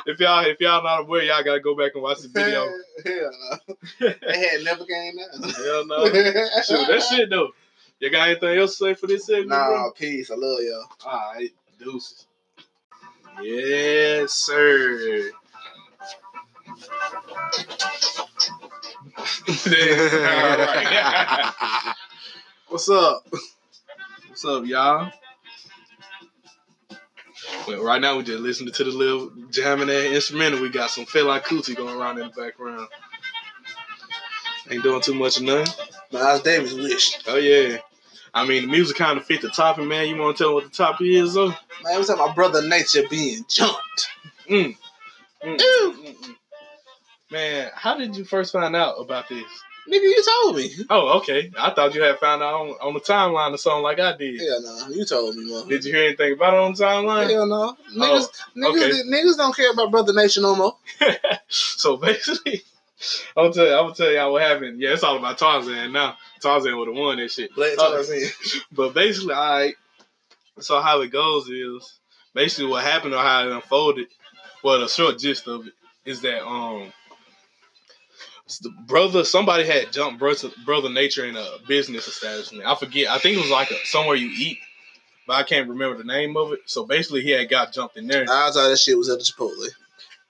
if y'all if y'all not aware, y'all gotta go back and watch the video. Hell no. They had never came out. Hell no. Shoot, that shit though. You got anything else to say for this segment, bro? Nah, peace. I love y'all. Alright, deuces. Yes, sir. [laughs] What's up? What's up, y'all? Well, right now we just listening to the little jamming that instrumental. We got some Fela Kuti going around in the background. Ain't doing too much of nothing. Miles Davis wish. Oh yeah. I mean, the music kind of fit the topic, man. You want to tell them what the topic is, though? Man, we talking about brother nature being jumped. Mm. Mm, mm, mm, mm. Man, how did you first find out about this? Nigga, you told me. Oh, okay. I thought you had found out on, on the timeline or something like I did. Hell no, you told me, mother. Did you hear anything about it on the timeline? Hell no. Niggas, niggas, okay. niggas don't care about brother Nature no more. [laughs] so basically, I'm gonna tell you, I'm gonna tell y'all what happened. Yeah, it's all about Tarzan now. Tarzan would have won that shit. Black Uh, Tarzan. [laughs] But basically, I so how it goes is basically what happened or how it unfolded. Well, the short gist of it is that um brother somebody had jumped brother, brother nature in a business establishment. I forget. I think it was like a, somewhere you eat, but I can't remember the name of it. So basically, he had got jumped in there. I thought that shit was at the Chipotle.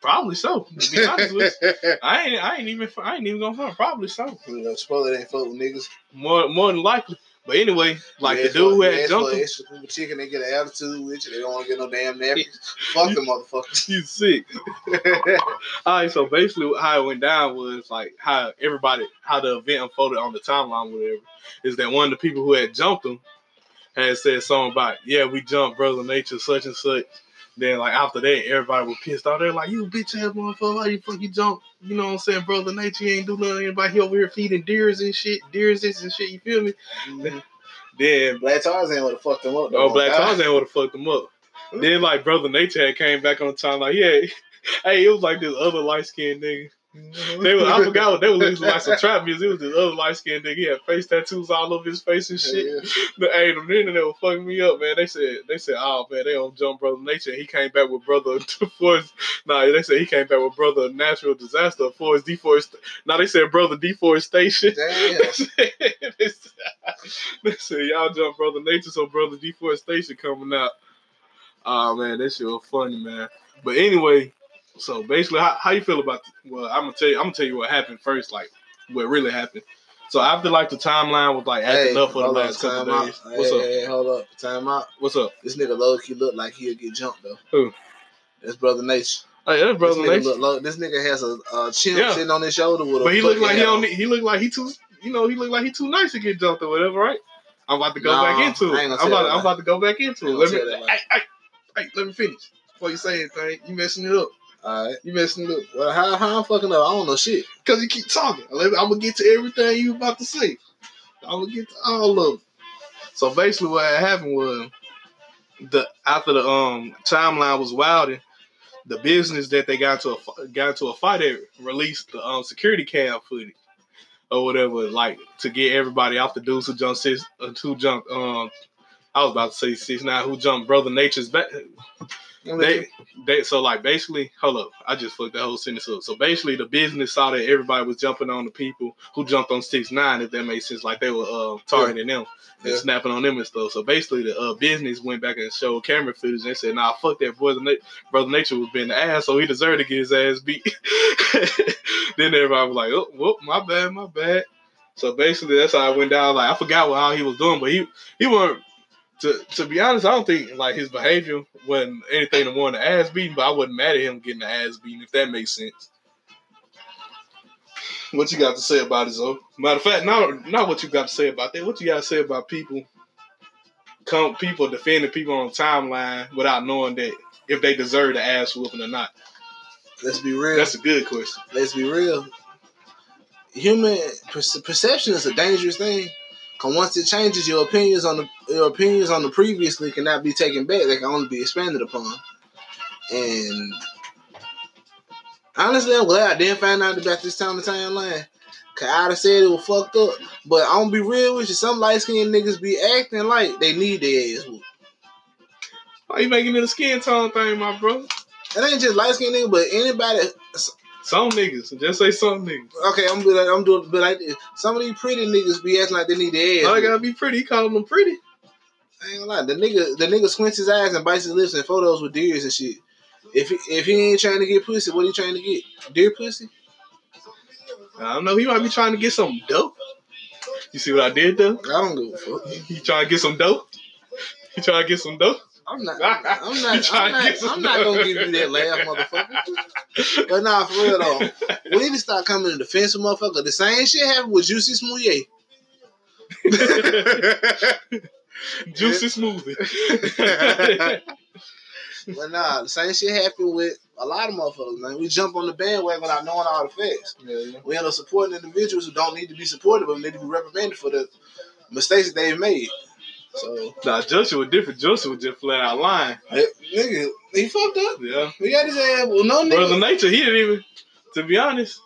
Probably so. To be [laughs] honest with you. I ain't. I ain't even. I ain't even gonna front. Probably so. You know, Chipotle ain't full of niggas. More. More than likely. But anyway, like the dude who you had for him. extra people chicken, they get an attitude with you. They don't want to get no damn napkins. Fuck them motherfuckers. [laughs] He's sick. [laughs] All right. So basically, how it went down was like how everybody, how the event unfolded on the timeline, whatever, is that one of the people who had jumped him had said something about, yeah, we jumped brother nature, such and such. Then like after that, everybody was pissed off. They're like, "You bitch ass motherfucker! How you fuck you jump? You know what I'm saying, brother nature? You ain't do nothing. Everybody over here feeding deers and shit, deers this and shit. You feel me?" Mhm. Then Black Tarzan would have fucked them up. Oh. Black God. Tarzan would have fucked him up. Then like Brother Nature had came back on time like, yeah, [laughs] hey, it was like this other light skinned nigga. They was, I forgot what they were listening like some trap [laughs] music. It was this other light skinned nigga. He had face tattoos all over his face and shit. Yeah. The hey, the internet was fucking me up, man. They said they said, oh man, they don't jump Brother Nature. He came back with Brother [laughs] Forest. Nah, they said he came back with Brother Natural Disaster Forest Deforest. Now they said Brother Deforestation. Damn. [laughs] they, said, they said- they said, y'all jump Brother Nature, so Brother Deforestation coming out. Oh man, that shit was funny, man. But anyway, so basically, how, how you feel about? well, I'm gonna tell you. I'm gonna tell you what happened first. Like what really happened. So after like the timeline was like acting Hey, up for the last couple out. days. Hey, What's up? hey, hold up, time out. What's up? This nigga low key look like he'll get jumped though. Who? That's brother Nature. Hey, that's brother this, nigga Nate. look this nigga has a, a chimp Yeah. sitting on his shoulder with a. But he looked like he don't. he looked like he too. You know, he looked like he too nice to get jumped or whatever, right? I'm about to go Nah, back into it. I'm about. I'm about to go back into it. Let me. Hey, hey, hey, let me finish before you say anything. You messing it up. All right. You messing up. Well, how how I'm fucking up? I don't know shit. Cause you keep talking. I'm gonna get to everything you about to say. I'm gonna get to all of it. So basically, what happened was the after the um timeline was wilding, the business that they got to a got into a fight at released the um security cam footage or whatever, like to get everybody off the dudes who jumped six, uh, who jumped um. I was about to say six nine. Who jumped Brother Nature's back? They, they so like basically, hold up, I just fucked that whole sentence up. So basically, the business saw that everybody was jumping on the people who jumped on six nine, if that makes sense. Like they were uh, targeting them and Yeah. snapping on them and stuff. So basically, the uh, business went back and showed camera footage and said, "Nah, fuck that brother. Na- brother Nature was being the ass, so he deserved to get his ass beat." [laughs] then everybody was like, "Oh, whoop, my bad, my bad." So basically, that's how I went down. Like I forgot what how he was doing, but he he wasn't. To, to be honest, I don't think like his behavior wasn't anything to warrant the ass beating, but I wasn't mad at him getting the ass beaten if that makes sense. What you got to say about it, though? Matter of fact, not not what you got to say about that. What you got to say about people, come people defending people on timeline without knowing that if they deserve the ass whooping or not? Let's be real. That's a good question. Let's be real. Human perce- perception is a dangerous thing. Cause once it changes, your opinions on the your opinions on the previously cannot be taken back. They can only be expanded upon. And honestly, I'm glad I didn't find out about this time of timeline. Cause I'd have said it was fucked up. But I'm gonna be real with you. Some light skinned niggas be acting like they need their ass whooped. Why you making it a skin tone thing, my bro? It ain't just light skinned niggas, but anybody Some niggas, just say some niggas. Okay, I'm doing. I'm doing. But like this. some of these pretty niggas be acting like they need their ass. I gotta be pretty. He calling them pretty. I ain't gonna lie. The nigga, the nigga squints his eyes and bites his lips in photos with deers and shit. If he, if he ain't trying to get pussy, what he trying to get? Deer pussy? I don't know. He might be trying to get some dope. You see what I did though? I don't give a fuck. He trying to get some dope. He trying to get some dope. I'm not. [laughs] I'm not. I'm not, I'm not gonna give you that laugh, [laughs] motherfucker. But nah, for real though, we need to start coming to defense of motherfucker. The same shit happened with Jussie Smollett. [laughs] Juicy smoothie. But nah, the same shit happened with a lot of motherfuckers. Man, we jump on the bandwagon without knowing all the facts. We end up supporting individuals who don't need to be supported, but need to be reprimanded for the mistakes that they've made. So, nah, Joshua different. Joshua was just flat out lying. nigga, he fucked up. Yeah. We got his ass. Well, no Brother nigga. Nature, he didn't even, to be honest,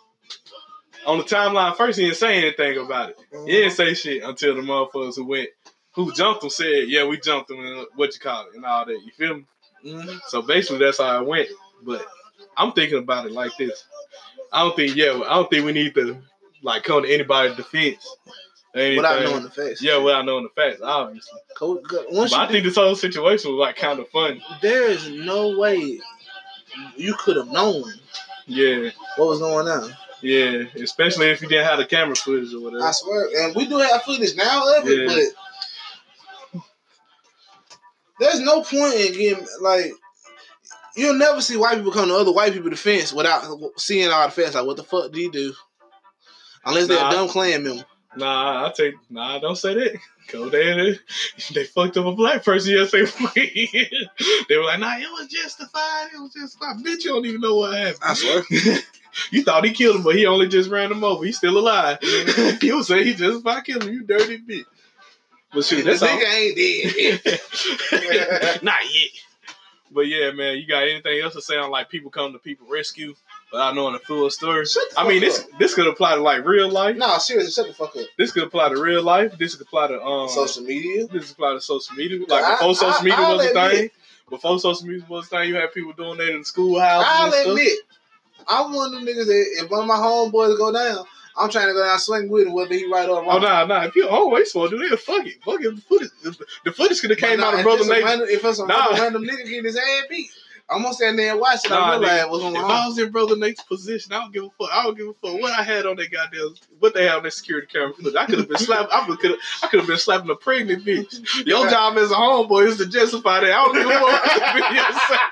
on the timeline first, he didn't say anything about it. He didn't say shit until the motherfuckers who went, who jumped him said, yeah, we jumped him and what you call it and all that. You feel me? Mhm. So basically, that's how it went. But I'm thinking about it like this. I don't think, yeah, I don't think we need to like come to anybody's defense. Or Without anything. knowing the facts. Yeah, without knowing the facts, obviously. Once But I think this whole situation was like kind of funny. there is no way you could have known Yeah, what was going on. yeah. Especially if you didn't have the camera footage or whatever. I swear, and we do have footage now of it, Yeah. but there's no point in getting like you'll never see white people come to other white people defense without seeing all the facts. Like, what the fuck do you do? Unless they're a dumb Klan member. Nah, I take nah. Don't say that. [laughs] Go there. They, they fucked up a black person yesterday. [laughs] they were like, nah, it was justified. It was just justified. Bitch, you don't even know what happened. I swear. [laughs] you thought he killed him, but he only just ran him over. He's still alive. You say he justified killing him. You dirty bitch. But shit, this that's all. nigga ain't dead. Not yet. But yeah, man, you got anything else to say on like people come to people rescue without knowing the full story? Shut the I mean, this up. this could apply to like real life. Nah, seriously, shut the fuck up. This could apply to real life. This could apply to um Social media. This could apply to social media. Like I- before social I- media I'll was a admit- thing. Before social media was a thing, you had people doing that in the schoolhouses I'll and stuff. admit, I'm one of them niggas that if one of my homeboys go down, I'm trying to go down swing with him, whether he right or wrong. Oh nah, nah. If you always supposed to do that, fuck it. Fuck it. The footage, the footage could have came nah, out of brother it's a Nate. random- If it's a Nah. random nigga getting his ass beat, I'm gonna stand there and watch it. Nah, I realize nigga, what's going If on. I was in Brother Nate's position, I don't give a fuck. I don't give a fuck what I had on that goddamn, what they had on that security camera. Look, I could have been slapping. I could have. I could have been slapping a pregnant bitch. Your job as a homeboy is to justify that. I don't give a fuck.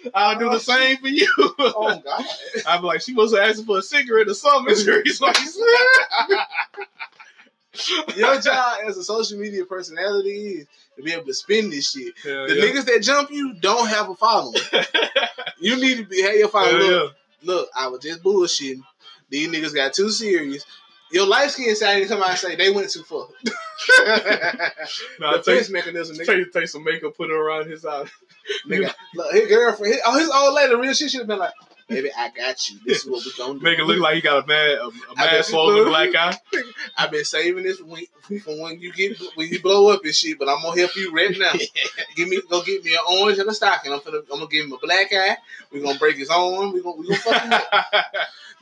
[laughs] I'll do the same for you. oh God. [laughs] I'm like, she was asking for a cigarette or something. [laughs] He's like, Your job as a social media personality is to be able to spin this shit. Hell The yeah. niggas that jump you don't have a following. [laughs] you need to be have your following. Look, look, I was just bullshitting. These niggas got too serious. Your light skin side come out and say they went too far. [laughs] Nah, Defense take, mechanism, nigga. take, take some makeup, put it around his eye. nigga. Look, his girlfriend, his, oh, his old lady, real shit should have been like, baby, I got you. This is what we're gonna do. Make it look like you got a mad, a, a mad swollen black eye. [laughs] I've been saving this when, for when you get when you blow up and shit, but I'm gonna help you right now. [laughs] give me go get me an orange and a stocking. I'm gonna I'm gonna give him a black eye. We're gonna break his arm. We're gonna we gonna fuck him up.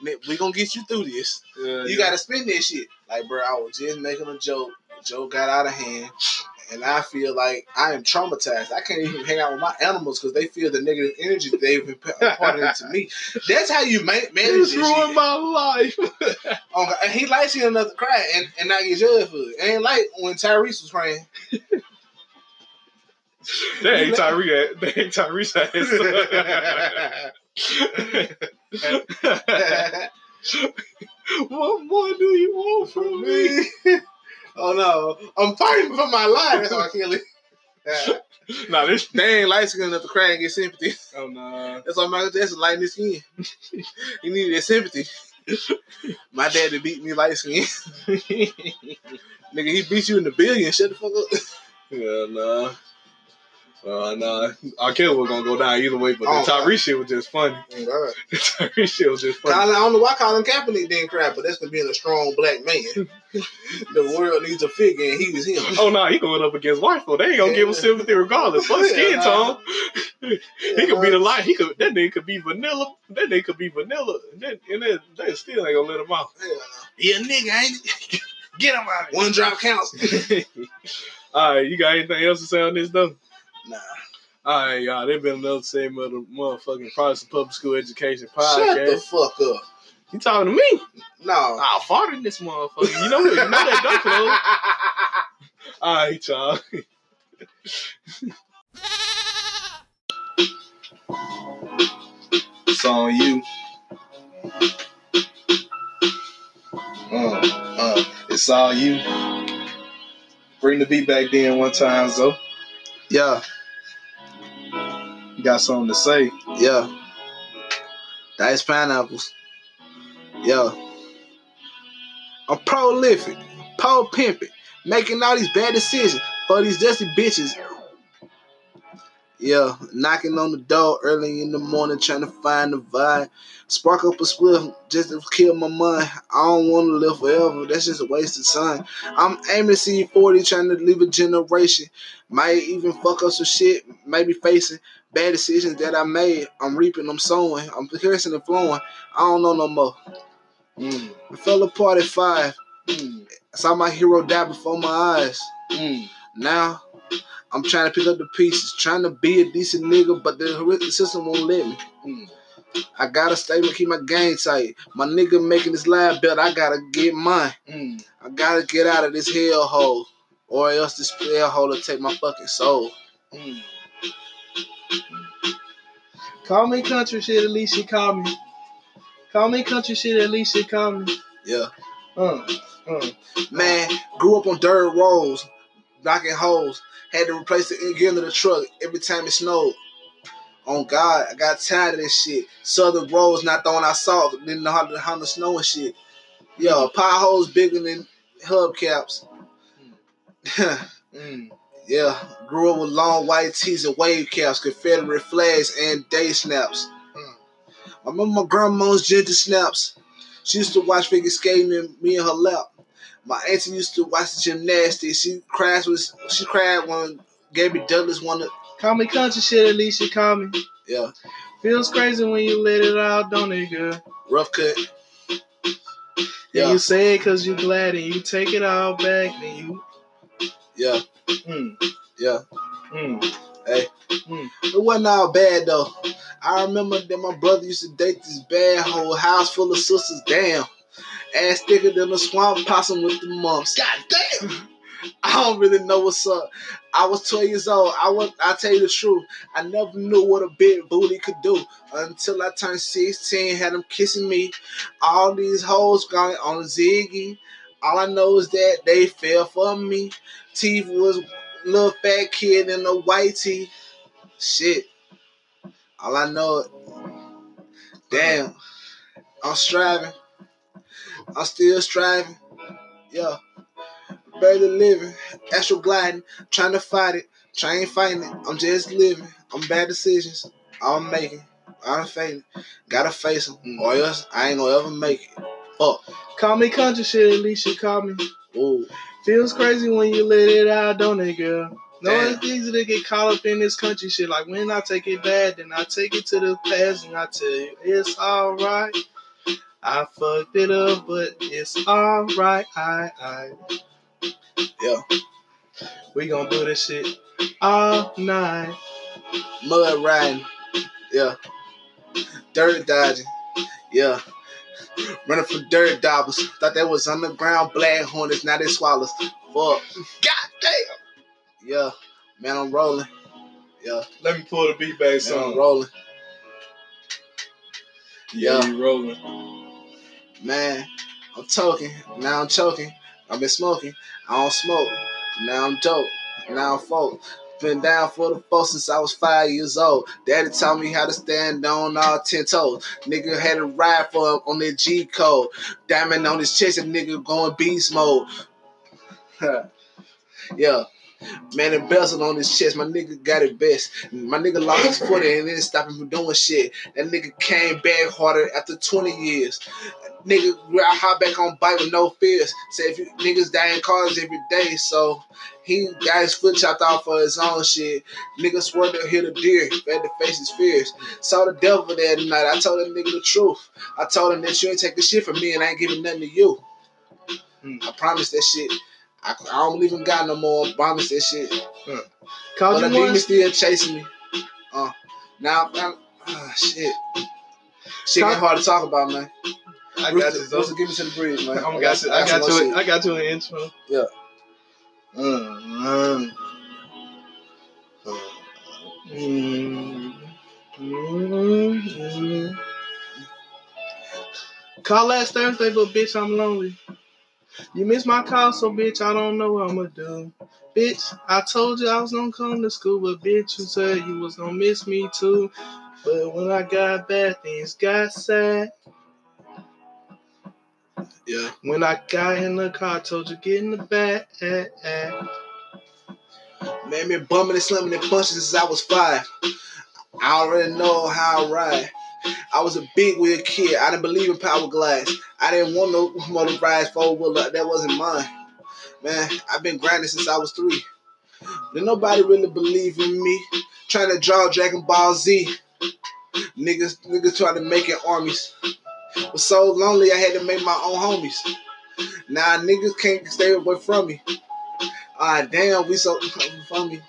[laughs] We're gonna get you through this. You yeah. gotta spin that shit. Like, bro, I was just making a joke. The joke got out of hand. And I feel like I am traumatized. I can't even hang out with my animals because they feel the negative energy that they've been imparted into me. [laughs] That's how you ma- manage This ruined my life. God. [laughs] Oh, and he likes seeing another cry and, and not get judged for it. It ain't like when Tyrese was crying. [laughs] that ain't Tyrese. That ain't Tyrese what more do you want from me? Oh no, I'm fighting for my life. That's I kill it. [laughs] Nah, this. they ain't light skin enough to cry and get sympathy. Oh no. That's why Michael Jackson lighting his skin. he needed that sympathy. My daddy beat me light skin. [laughs] Nigga, he beat you in the billion. Shut the fuck up. yeah, nah. Uh, nah, R. Kelly was gonna go down either way, but Oh, the Tyrese shit was just funny. God. [laughs] The Tyrese shit was just funny. Colin, I don't know why Colin Kaepernick didn't cry, but that's for being a strong black man. [laughs] the world needs a figure, and he was him. Oh no, he going up against white folk. They ain't gonna give him sympathy regardless. Fuck skin Yeah, tone. nah. He could be the light. He could that nigga could be vanilla. That nigga could be vanilla. And, that, and that, they still ain't gonna let him out. Yeah, no. Nigga, ain't it? [laughs] Get him out One drop counts. All right, you got anything else to say on this though? Nah. All right, y'all. They've been another segment of the motherfucking Protestant Public School Education podcast. Shut the fuck up. You talking to me? No. I'll fart in this motherfucker. You know, you know that closed. [laughs] All right, y'all. It's on you. Uh, uh, it's all you. Bring the beat back then one time, so Yeah, you got something to say. yeah. That's pineapples. Yeah. I'm prolific, pro pimping, making all these bad decisions for these dusty bitches. Yeah, knocking on the door early in the morning, trying to find the vibe. Spark up a spliff just to kill my mind. I don't want to live forever. That's just a waste of time. I'm aiming to see 40, trying to leave a generation. Might even fuck up some shit. Maybe facing bad decisions that I made. I'm reaping, I'm sowing, I'm cursing and flowing. I don't know no more. Mm, I fell apart at five. mm, Saw my hero die before my eyes. mm. Now I'm trying to pick up the pieces, trying to be a decent nigga, but the system won't let me. Mm. I gotta stay and keep my game tight. My nigga making this live bet, I gotta get mine. Mm. I gotta get out of this hellhole, or else this hellhole will take my fucking soul. Mm. Call me country shit, at least she call me. Call me country shit, at least she call me. Yeah, Uh, uh. man, grew up on dirt roads, knocking holes. Had to replace the gear of the truck every time it snowed. On God, I got tired of this shit. Southern roads not throwing out salt, didn't know how to handle snow and shit. Yo, potholes bigger than hubcaps. Mm. [laughs] yeah, grew up with long white tees and wave caps, Confederate flags, and day snaps. Hmm. I remember my grandma's ginger snaps. She used to watch figure skating in me and her lap. My auntie used to watch the gymnastics. She cried when she cried when Gabby Douglas wanted. Call me country shit, at least she call me. Yeah, Feels crazy when you let it out, don't it, girl? rough cut. And Yeah. you say it cause you glad and you take it all back and you Yeah, Mm, yeah. mm. It wasn't all bad though. I remember that my brother used to date this bad whole house full of sisters. Damn. Ass thicker than a swamp possum with the mumps. God damn. [laughs] I don't really know what's up. I was 12 years old. I was I tell you the truth. I never knew what a big booty could do until I turned 16, had them kissing me. All these hoes going on Ziggy. All I know is that they fell for me. Teeth was little fat kid in a white tee. Shit. All I know, damn, I'm striving. I'm still striving. Yeah. Barely living. Astral gliding. Trying to fight it. Trying fighting it. I'm just living. I'm bad decisions. I'm making. I'm fading. Gotta face them. Or else I ain't gonna ever make it. Fuck. Call me country shit, at least you call me. Ooh. Feels crazy when you let it out, don't it, girl? No, Damn. it's easy to get caught up in this country shit. Like when I take it bad, then I take it to the past and I tell you it's alright. I fucked it up, but it's alright. I, I. Yeah. We gonna do this shit all night. Mud riding. Yeah. Dirt dodging. Yeah. Running from dirt daubers. Thought that was underground black hornets. Now they swallows. Fuck. God damn. Yeah. Man, I'm rolling. Yeah. Let me pull the beat back Man, I'm rolling. Yeah, Yeah. you rolling. Man, I'm talking. Now I'm choking. I've been smoking. I don't smoke. Now I'm dope. Now I'm folk. Been down for the folks since I was five years old. Daddy taught me how to stand on all ten toes. Nigga had a ride for him on that G code. Diamond on his chest, and nigga going beast mode. [laughs] yeah. Man, embezzled on his chest. My nigga got it best. My nigga lost his foot and didn't stop him from doing shit. That nigga came back harder after 20 years. Nigga I hot back on bike with no fears. Say if you niggas die in cars every day, so he got his foot chopped off for his own shit. Nigga swore to hit a deer, had to face his fears. Saw the devil that night. I told that nigga the truth. I told him that you ain't taking shit from me and I ain't giving nothing to you. Hmm. I promise that shit. I, I don't believe in God no more. I promise that shit. Called But the you demon still chasing me. Uh, now, I'm, ah, shit. Shit get hard to talk about, man. I got Rooster, you. Rooster, give me to the bridge, man. [laughs] I got you. I got some more. I got you an intro. Yeah. Mm, mm, mm, mm. Call last Thursday, but bitch, I'm lonely. You missed my call, so bitch, I don't know what I'ma do. Bitch, I told you I was gonna come to school, but bitch, you said you was gonna miss me too. But when I got back, things got sad. Yeah. When I got in the car, I told you get in the back. Man, me bumming and slamming and punching since I was five. I already know how I ride. I was a big wheel kid. I didn't believe in power glass. I didn't want no motorized four wheeler. That wasn't mine. Man, I've been grinding since I was three. Then nobody really believe in me. Trying to draw Dragon Ball Z. Niggas, niggas trying to make it armies. Was so lonely I had to make my own homies. Now niggas can't stay away from me. Ah damn, we so [laughs] from me.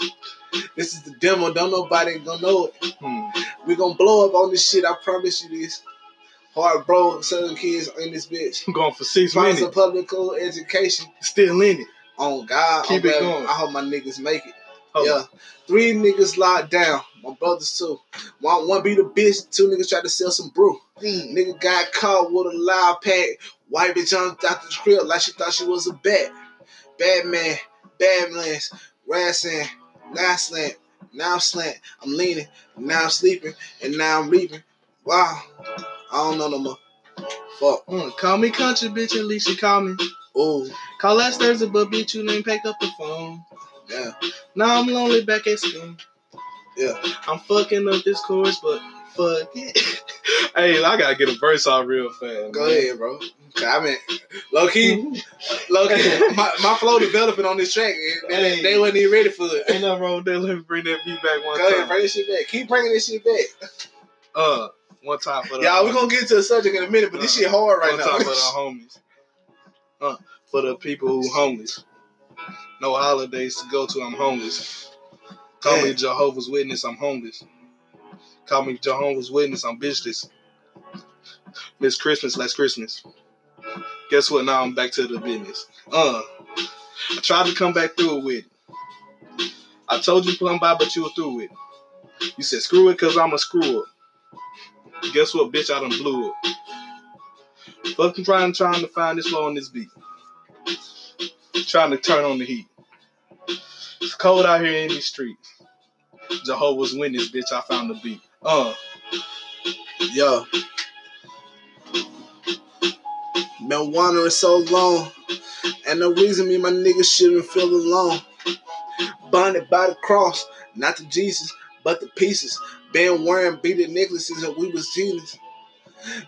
This is the demo. Don't nobody gonna know it. Hmm. We gonna blow up on this shit. I promise you this. Hard bro, southern kids in this bitch. [laughs] I'm going for six Sponsor minutes. public school education. Still in it. On God, Keep on it going. I hope my niggas make it. Oh, Yeah, three niggas locked down. My brothers too. One, one beat a bitch. Two niggas tried to sell some brew. Nigga got caught with a loud pack. White bitch jumped out the crib like she thought she was a bat. Batman, Badlands, Rassing, now I slant, now I'm slant. I'm leaning, now I'm sleeping, and now I'm reaping. Wow, I don't know no more. Fuck. Mm, call me country, bitch. At least you call me. Ooh, Call last Thursday, but bitch, you didn't pick up the phone. yeah, Now I'm lonely back at school. yeah. I'm fucking up this chorus, but fuck it. [laughs] hey, I gotta get a verse out real fast. Go ahead, bro. I mean, low key, low key, my, my flow developing on this track. and They, Hey. they wasn't even ready for it. Ain't nothing wrong with that. Let me bring that beat back one Go ahead, time. bring this shit back. Keep bringing this shit back. Uh, one time for the Y'all, we're gonna get to the subject in a minute, but this Uh, shit hard right one time for the now. homies. Uh, for the people who homeless. No holidays to go to. I'm homeless. Call me Jehovah's Witness. I'm homeless. Call me Jehovah's Witness. I'm bitchless. Miss Christmas, last Christmas. Guess what? Now I'm back to the business. Uh, I tried to come back through it with it. I told you come by, but you were through it. You said screw it, cause I'm a screw up. Guess what, bitch? I done blew it. Fucking trying, trying to find this low on this beat. Trying to turn on the heat. It's cold out here in these streets. Jehovah's Witness, bitch. I found the beat. Uh, Yo. Been wandering so long. And the reason me my niggas shouldn't feel alone. Bonded by the cross, not the Jesus, but the pieces. Been wearing beaded necklaces and we was genius.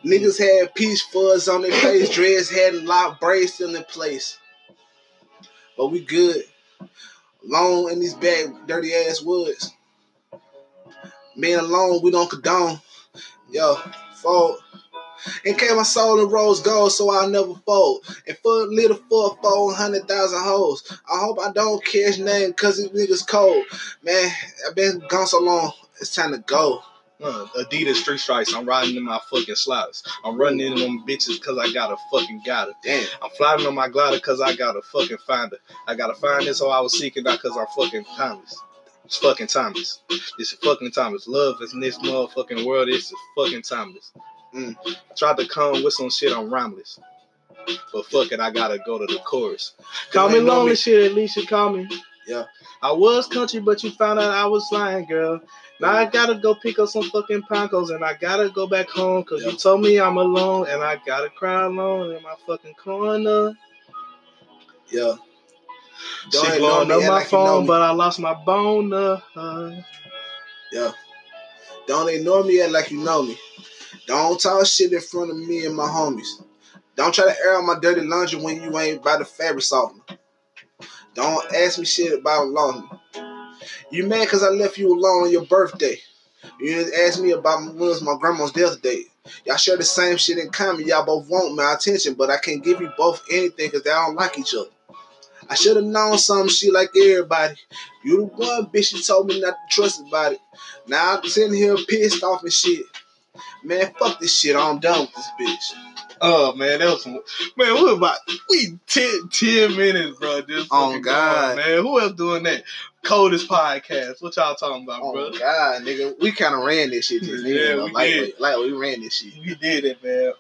Niggas had peach fuzz on their face, dreads had a lot braids still in place. But we good. Long in these bad, dirty ass woods. Being alone, we don't condone. Yo, fold. And came my soul in rose gold, so I'll never fold. And for a little for a four hundred thousand hoes. I hope I don't catch name cause these niggas cold. Man, I've been gone so long. It's time to go. uh, Adidas Street Stripes. I'm riding in my fucking slides. I'm running in them bitches cause I got a fucking got her. Damn. I'm flying on my glider cause I got a fucking find her. I gotta find this, so I was seeking out cause I'm fucking timeless. It's fucking timeless. This is fucking timeless. Love is in this motherfucking world. This is fucking timeless. Mm. I tried to come with some shit on rhymeless. But fuck it, I gotta go to the chorus. Call me lonely me- shit, at least you call me. Yeah. I was country, but you found out I was lying, girl. Now I gotta go pick up some fucking pancos and I gotta go back home because Yeah. you told me I'm alone and I gotta cry alone in my fucking corner. Yeah. Don't she blowing me, up my like know phone, but I lost my boner. Uh, uh. Don't ignore me act like you know me. Don't talk shit in front of me and my homies. Don't try to air out my dirty laundry when you ain't by the fabric softener. Don't ask me shit about laundry. You mad cause I left you alone on your birthday. You didn't ask me about when was my grandma's death date. Y'all share the same shit in common. Y'all both want my attention, but I can't give you both anything because they don't like each other. I should have known some shit like everybody. You the one bitch you told me not to trust about it. Now I'm sitting here pissed off and shit. Man, fuck this shit. I'm done with this bitch. Oh man, that was some, man. We about we 10, 10 minutes, bro. Just Oh, God. going, man. Who else doing that? Coldest podcast. What y'all talking about, bro? Oh bro? God, nigga, we kind of ran this shit. Just Yeah, yeah, we like, did. like we ran this shit. We did it, man.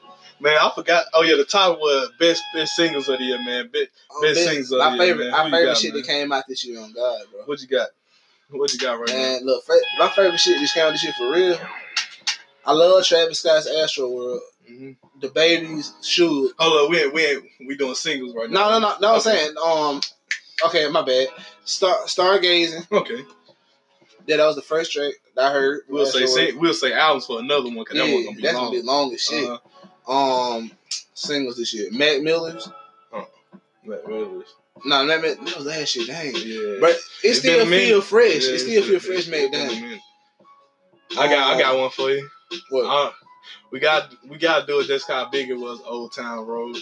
Man, I forgot. Oh yeah, the title was best best singles of the year, man. Best, Um, Best man, singles of my the year, favorite, Who you favorite got, shit man? that came out this year on God, bro. what you got? What you got right Man, look, fa- my favorite shit just came out this shit for real. I love Travis Scott's Astro World. now? hmm The babies should. Hold on, we ain't, we ain't, we doing singles right now. No, now. no, no, no. I'm saying, um, okay, my bad. Star Stargazing. Okay, Yeah, that was the first track that I heard. we'll say, say we'll say albums for another one because Yeah, that one's gonna be long. that's long. gonna be long as shit. Uh-huh. Um, singles this year. Mac Miller's. Really is. No, Matt Miller that was last shit. Dang. Yeah, But it It's still feel fresh. Yeah, it still feel fresh, Matt. made been a down. I got, I got one for you. What? Uh, we got, we got to do it. That's how big it was. Old Town Road.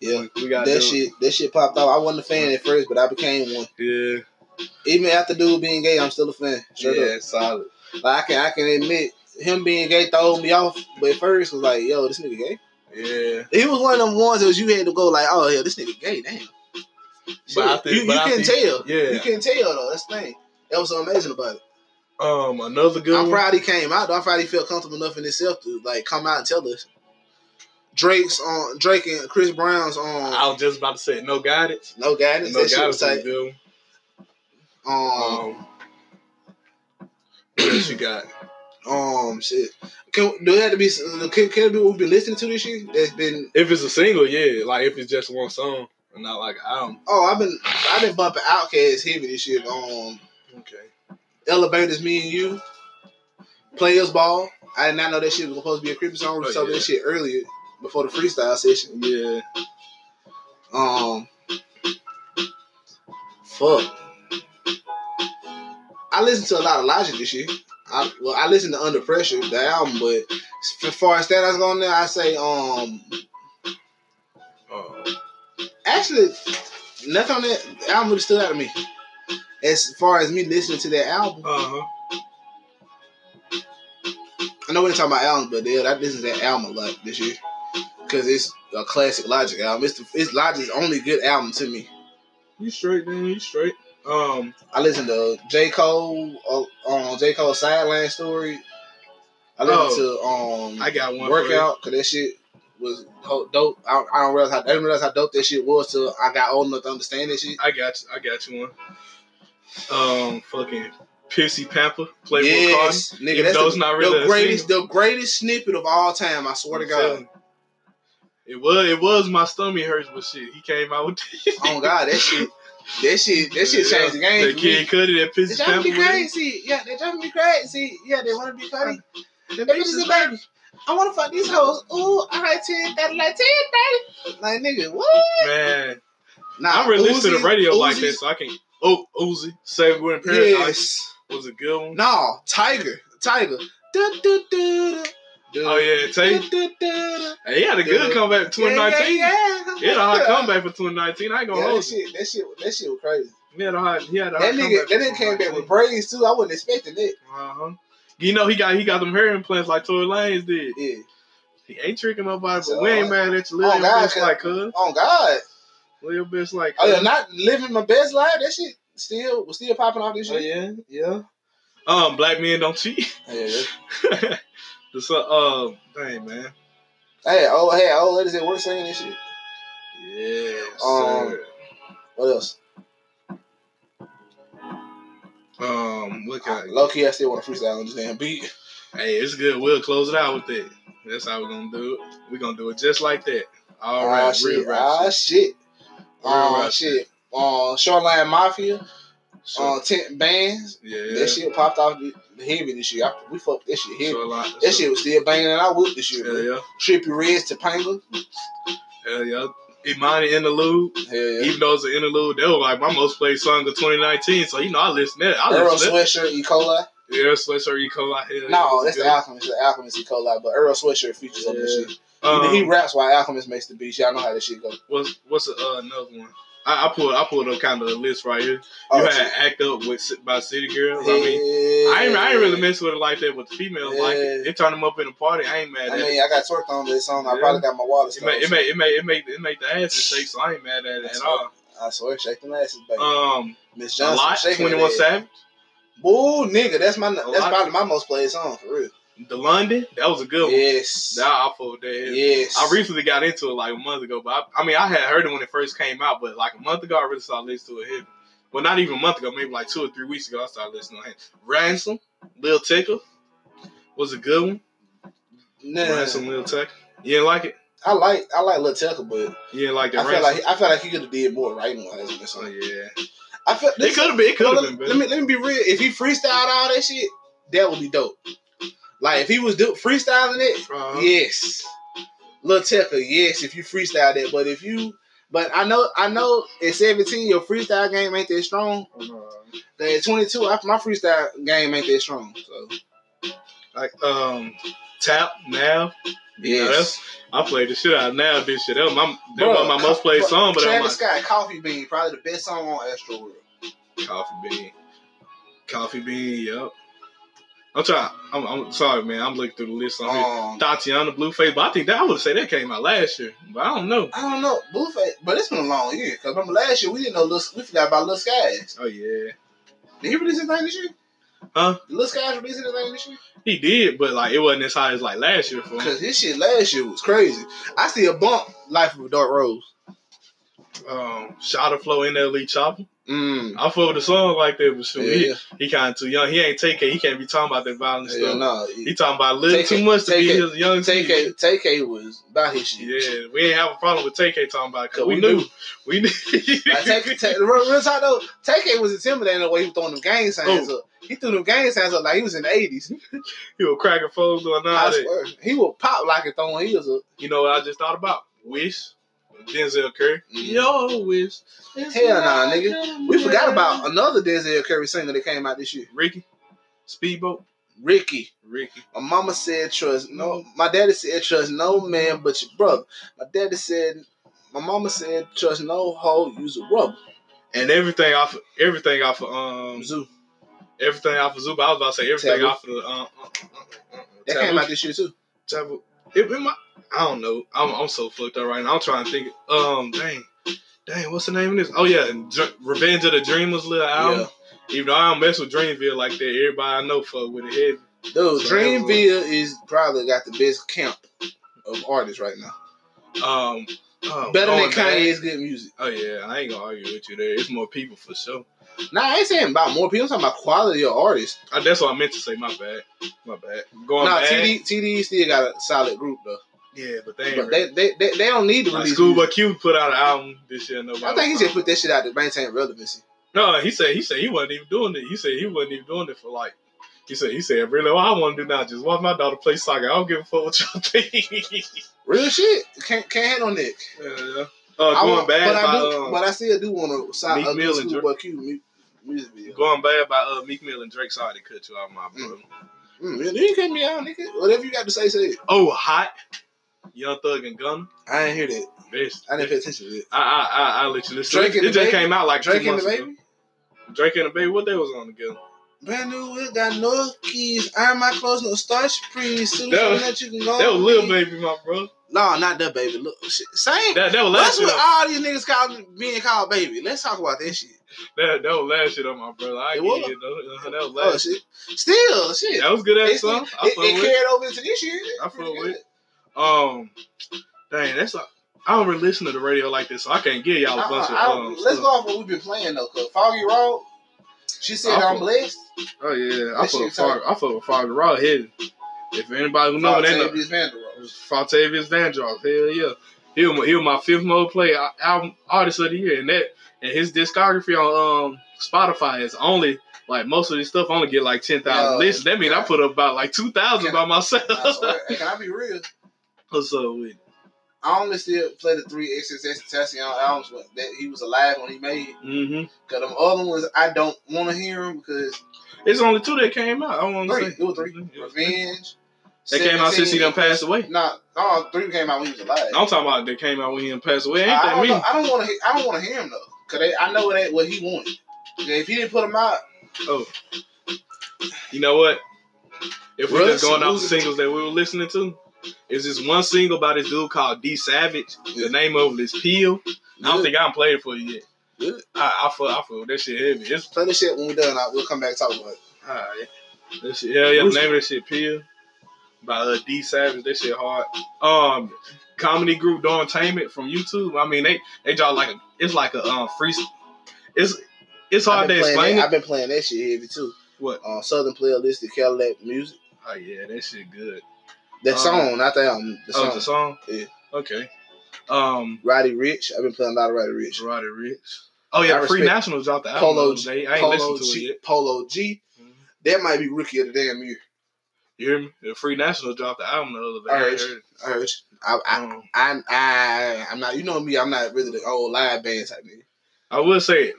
Yeah. we got That shit, that shit popped off. I wasn't a fan at first, but I became one. Yeah, Even after dude being gay, I'm still a fan. Straight yeah, up. solid. Like I can, I can admit him being gay throw me off, but at first was like, yo, this nigga gay. Yeah, He was one of them ones that was you had to go like, oh yeah, this nigga gay. Damn. But I think- you, you I can think- tell. yeah. You can tell though. That's the thing. That was so amazing about it. Um, another good I'm proud he came out. though. I'm proud he felt comfortable enough in himself to like come out and tell us. Drake's on Drake and Chris Brown's on I was just about to say no guidance. no guidance. No that shit was guidance tight. Um, Um, what else you got? Um, shit. Can do it have to be? Can, can it be we've been listening to this shit? That's been. If it's a single, yeah. Like if it's just one song and not like an album. Oh, I've been I've been bumping Outkast heavy this year. Um, Okay. Elevators, me and you, Players Ball. I did not know that shit was supposed to be a creepy song. We Oh, saw yeah. that shit earlier before the freestyle session. Yeah. Um, fuck. I listened to a lot of Logic this year. I, well, I listened to Under Pressure, the album, but as far as that I was going there, I say um Uh, actually nothing on that album really stood out to me. As far as me listening to that album, Uh huh. I know we ain't talking about albums, but yeah, I listened to that album a lot this year because it's a classic Logic album. It's the, it's Logic's only good album to me. You straight, man. you straight. Um, I listened to J Cole uh, on J Cole Sideline Story. I listened to um I got one. Workout because that shit was dope. I, I don't realize how I didn't realize how dope that shit was till I got old enough to understand that shit. I got you. I got you one. Um, fucking Pissy Pamper, Playboi yes, Carti. nigga, that's the, not really the greatest, single. the greatest snippet of all time. I swear to I'm God. It was it was my stomach hurts, but shit, he came out with Oh God, that shit, [laughs] that shit, that shit changed the game. That kid. Cudi, that They Pissy driving me Pamper. with it. crazy. Yeah, they driving me crazy. Yeah, they want to be. Them They just bitches a baby. I want to fuck these hoes. Ooh, all right, ten, got like ten, baby. Like nigga, what? Man, Nah, I really listen to the radio like that, so I can. Oh, Uzi, Save We're in Paradise Yes. was a good one. No, Tiger, Tiger. Oh yeah, Du, Tay. du, du, du. Hey, he had a good comeback for 2019. Yeah, yeah, yeah. He had a hot comeback for 2019. I ain't gonna Yeah, hold you. shit, that shit, that shit was crazy. He had a hot. He had a hot That nigga, comeback that nigga came back with braids too. I wasn't expecting it. Uh huh. You know he got he got them hair implants like Tory Lanez did. Yeah. He ain't tricking nobody, So, but we ain't mad at you. Little oh, God, bitch cause- like cuz. Oh God. Little bitch like Oh yeah, not living my best life. That shit still was still popping off this Oh yeah, yeah. Um, black men don't cheat. Yeah. [laughs] the uh, dang man. Hey, oh hey, old ladies at work singing this shit. Yeah, Um, sir. What else? Um, what can I, Low key, I still want to freestyle on this damn beat. Hey, it's good. We'll close it out with that. That's how we're gonna do it. We're gonna do it just like that. All Ah right, shit. real rap Ah shit. shit. Real Um rap shit. Um Shoreline Mafia. So, Um tent bands. yeah, That shit popped off heavy this year. I, we fucked that shit heavy. Like, That so- shit was still banging I whooped this year, Hell bro. yeah, Trippie Redd's Topanga. hell yeah. Imani interlude, Hell yeah. even though it's an interlude, that was like my most played song of 2019. So you know, I listen to that. I Earl listen. Sweatshirt, E. coli. Yeah, Sweatshirt, E. coli. Hell yeah, No, that's the Alchemist. The Alchemist E. coli. But Earl Sweatshirt features on this shit. Um, he raps while Alchemist makes the beats. Y'all know how this shit go. what's what's uh, another one? I, I pulled I pulled up kind of a list right here. You Oh, had shit. Act Up with by City Girls. I mean, I ain't, I ain't really mess with it like that, but the females like it. Yeah. They turn them up in a party. I ain't mad I at it. mean, I got twerked on this song. I probably got my wallet. It made, it made it made it made it made the ass shake, so I ain't mad at it That's at all. I swear, shake them asses, baby. Um, Miss a Johnson, lot. Twenty One. Savage, Boo, nigga, that's my that's probably my most played song for real. The London. That was a good one. Yes, That I that. yes. I recently got into it like a month ago, but I, I mean I had heard it when it first came out, but like a month ago I really started listening to it. Heavy. Well, not even a month ago, maybe like two or three weeks ago I started listening to it. Ransom, Lil Tecca was a good one. Nah, Ransom, Lil Tecca. You didn't like it? I like I like Lil Tecca, but yeah, like the I feel like I feel like he could have did more writing wise oh yeah, I feel it could have been. It could have been let, me let me be real. If he freestyled all that shit, that would be dope. Like if he was do freestyling it, Uh-huh. yes. Lil Tecca, yes. If you freestyle that, but if you, but I know I know at seventeen your freestyle game ain't that strong. But at twenty two, my freestyle game ain't that strong. So Like um, Tap now. yes. that's- I played the shit out of now. This shit. That was my that was my most played song, but Travis my Scott, Coffee Bean, probably the best song on Astro World. coffee bean. Coffee bean. Yep. I'm trying. I'm, I'm sorry, man. I'm looking through the list on here. Um, Thotiana Blueface, but I think that I would say that came out last year, but I don't know. I don't know, Blueface, but it's been a long year. Cause remember last year we didn't know Lil, we forgot about Lil Skies. Oh yeah, Did he release anything this year? Huh? Did Lil Skies release anything this year? he did, but like it wasn't as high as like last year for him. Cause his shit last year was crazy. I see a bump Life of a Dark Rose. Um, Shotta Flow in NLE Choppa. Mm. I with the song like that, but shoot, Yeah, he, he kind of too young. He ain't take it. He can't be talking about that violent yeah, stuff. no. He talking about a little too much to be it- his young Take Take was about his shit. Yeah, we ain't have a problem with TK talking about it because we, we knew. We knew. Like, [laughs] take, take, real, real talk though, Take was intimidating the way he was throwing them gang signs Oh. up. He threw them gang signs up like he was in the eighties. [laughs] he was cracking foes doing all I that. swear, he would pop like a throwing heels up. You know what I just thought about? Wish. Denzel Curry. Mhm. Yo, Wish. Hell nah, nigga. We forgot about another Denzel Curry singer that came out this year, Ricky. Speedboat. Ricky. Ricky. My mama said trust no. My daddy said trust no man but your brother. My daddy said, my mama said trust no hoe, use a rubber. and everything off, of, everything off of um, ZUU. everything off of Zuba. I was about to say everything Taboo. off of the uh, uh, uh, uh, That Taboo. came out this year too. Taboo. It, might, I don't know. I'm I'm so fucked up right now. I'm trying to think. Um, dang, dang, what's the name of this? Oh yeah, Dr- Revenge of the Dreamers little album. Even though I don't mess with Dreamville like that, everybody I know fuck with it heavy. Dude, So Dreamville is probably got the best camp of artists right now. Um, oh, Better than back- Kanye's good music. Oh yeah, I ain't gonna argue with you there. It's more people for sure. Nah, I ain't saying about more people. I'm talking about quality of artists. Uh, that's what I meant to say. My bad. My bad. Going Nah, back. TD, TD still got a solid group though. Yeah, but they. But they, they, they, they don't need to like release. Schoolboy music. Q put out an album this year. Nobody. I think he just put that shit out to maintain relevancy. No, he said he said he wasn't even doing it. He said he wasn't even doing it for like. He said he said really what I want to do now just watch my daughter play soccer. I don't give a fuck what y'all [laughs] think. Real shit. Can't can't hate on that. yeah, yeah. Uh, I going want, bad but I by do, um, but I still do want to sign Meek Mill and Schoolboy Q music video. going bad by uh, Meek Mill and Drake. Sorry to cut you out, my brother. Mm, you didn't cut me out, nigga. Whatever you got to say, say it. Oh, hot. Young Thug and Gunna. I ain't hear that. Best. I didn't pay attention to that. I I I, I let you listen. Drake it and it the just Baby? came out like Drake two and the months ago. baby. Drake and the baby. What they was on together? Brand new whip, got no keys. Iron my clothes, no starch free. Soon That was- that you can go. That was little Baby, my bro. No, not that baby. Look, shit, same. That that was That's last shit. what all these niggas call being called baby. Let's talk about that shit. that, that was last shit on my brother. I It was? it. That was Oh last. shit. Still, shit. That was good ass song. I it, it it. carried over into this year. I fuck with it. Um, dang, that's like I don't really listen to the radio like this, so I can't give y'all a bunch Uh-uh, of um. let's stuff. go off what we've been playing though. Cause Foggy Road, she said I I'm blessed. Oh yeah, I fuck with shit I fuck with Fog Raw heavy. If anybody who know, they know. Fontavious Vandross. Hell yeah. He was, he was my fifth mode play album artist of the year. And that and his discography on um Spotify is only like most of his stuff only get like ten thousand listens. That means I put up about like two thousand by myself. I swear, can I be real? [laughs] What's up with? I only still play the three XXX Tentacion albums that he was alive when he made. Mm-hmm. Cause them other ones I don't want to hear them because It's only two that came out. I want to say it was three. Mhm. Revenge. They came out since he 17, done passed away. Nah, no, three came out when he was alive. I'm talking about they came out when he done passed away. Ain't I, that don't know, me? I don't want to. I don't want to hear him though, cause they, I know it ain't what he wanted. If he didn't put him out, Oh, you know what? If we're just going off the singles that we were listening to, is this one single by this dude called D Savage. The name of it is Peel. I don't think I can play it for you yet. Good. I, I feel I feel that shit heavy. It's play the shit when we're done. I, we'll come back and talk about it. alright. That shit, yeah, yeah. The name of that shit Peel by uh, D Savage. That shit hard. Um, comedy group Dormtainment from YouTube. I mean they they draw like a it's like a um free. It's it's hard to explain that. I've been playing that shit heavy too. What? On Southern Playlist, the Cadillac Music. Oh yeah, that shit good. That Uh, song, not the album. The Oh, the song? Yeah. Okay. Um, Roddy Ricch. I've been playing a lot of Roddy Ricch. Roddy Ricch. Oh yeah, I Free respect National dropped the album. Polo G. ain't Polo listened to it G. yet. Polo G. Mhm. That might be rookie of the damn year. You hear me? The Free National dropped the album the other day. I heard. I heard. I, I, um, I, I, I'm not. You know me. I'm not really the old live band type nigga. I will say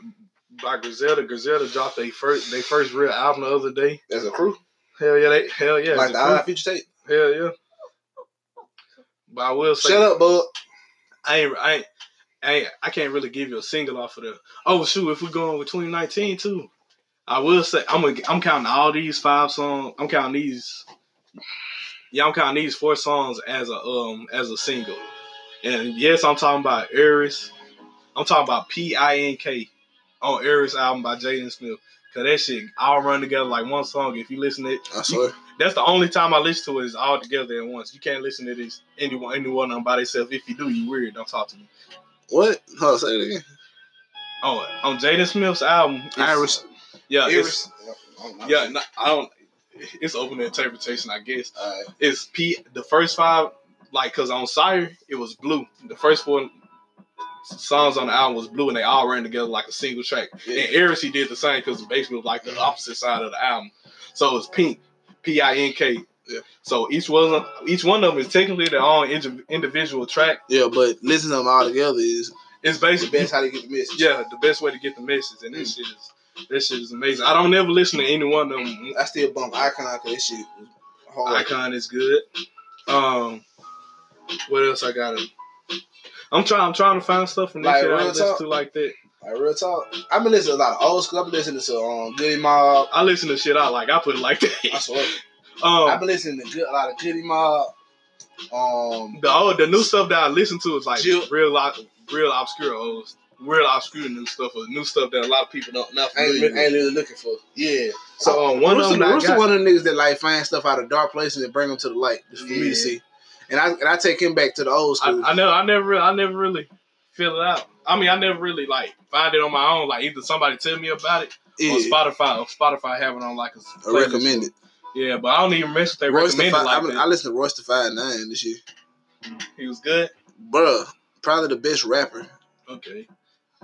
by Griselda, Griselda dropped their first their first real album the other day. As a crew, Hell yeah, they hell yeah. like the a Eye crew. Future tape. Hell yeah. But I will say Shut up, bud. I ain't I ain't I, ain't, I can't really give you a single off of the. Oh shoot, if we're going with 2019 too, I will say I'm a, I'm counting all these five songs. I'm counting these. Yeah, I'm counting these four songs as a um as a single. And yes, I'm talking about ERYS. I'm talking about P I N K on ERYS album by Jaden Smith. Cause that shit all run together like one song. If you listen to it, I swear. that's the only time I listen to it is all together at once. You can't listen to this anyone anyone on by themselves. If you do, you weird. Don't talk to me. What? Hold on, say it again. Oh, on Jaden Smith's album, Iris. Yeah, it's. Yep. yeah. no, I don't. It's open to interpretation, I guess. Alright. It's P. The first five, like, cause on SYRE it was blue. The first four songs on the album was blue, and they all ran together like a single track. Yeah. And ERYS he did the same because basically was like the opposite side of the album. So it's pink, P I N K. Yeah. So each one, each one of them is technically their own indi- individual track. Yeah, but listening to them all together is It's the basically best how they get the message. yeah, the best way to get the message, and this Mm. shit is this shit is amazing. I don't ever listen to any one of them. I still bump Icon because that shit. Icon is good. Um, what else I got? I'm trying. I'm trying to find stuff from this Like, shit I listen talk? to like that. Like real talk. I've been listening to a lot of old school. I've been listening to um Goodie Mob. I listen to shit I like. I put it like that. I swear. [laughs] I've um, been listening to good, a lot of Goodie Mob. Um, the old, the new stuff that I listen to is like Jill- real, real obscure old, real obscure new stuff, or new stuff that a lot of people don't not ain't, familiar ain't with. really looking for. Yeah. So um, one Rooster, of them, I Rooster got, one of the niggas that like find stuff out of dark places and bring them to the light just for me to see. And I and I take him back to the old school. I know, I never, I never really feel it out. I mean, I never really like find it on my own. Like either somebody tell me about it yeah, or Spotify, or Spotify have it on like a, playlist. recommend it. Yeah, but I don't even mess with they Royce the recommend it like I, that. I listen to Royce the Five Nine this year, He was good. bruh. Probably the best rapper. Okay.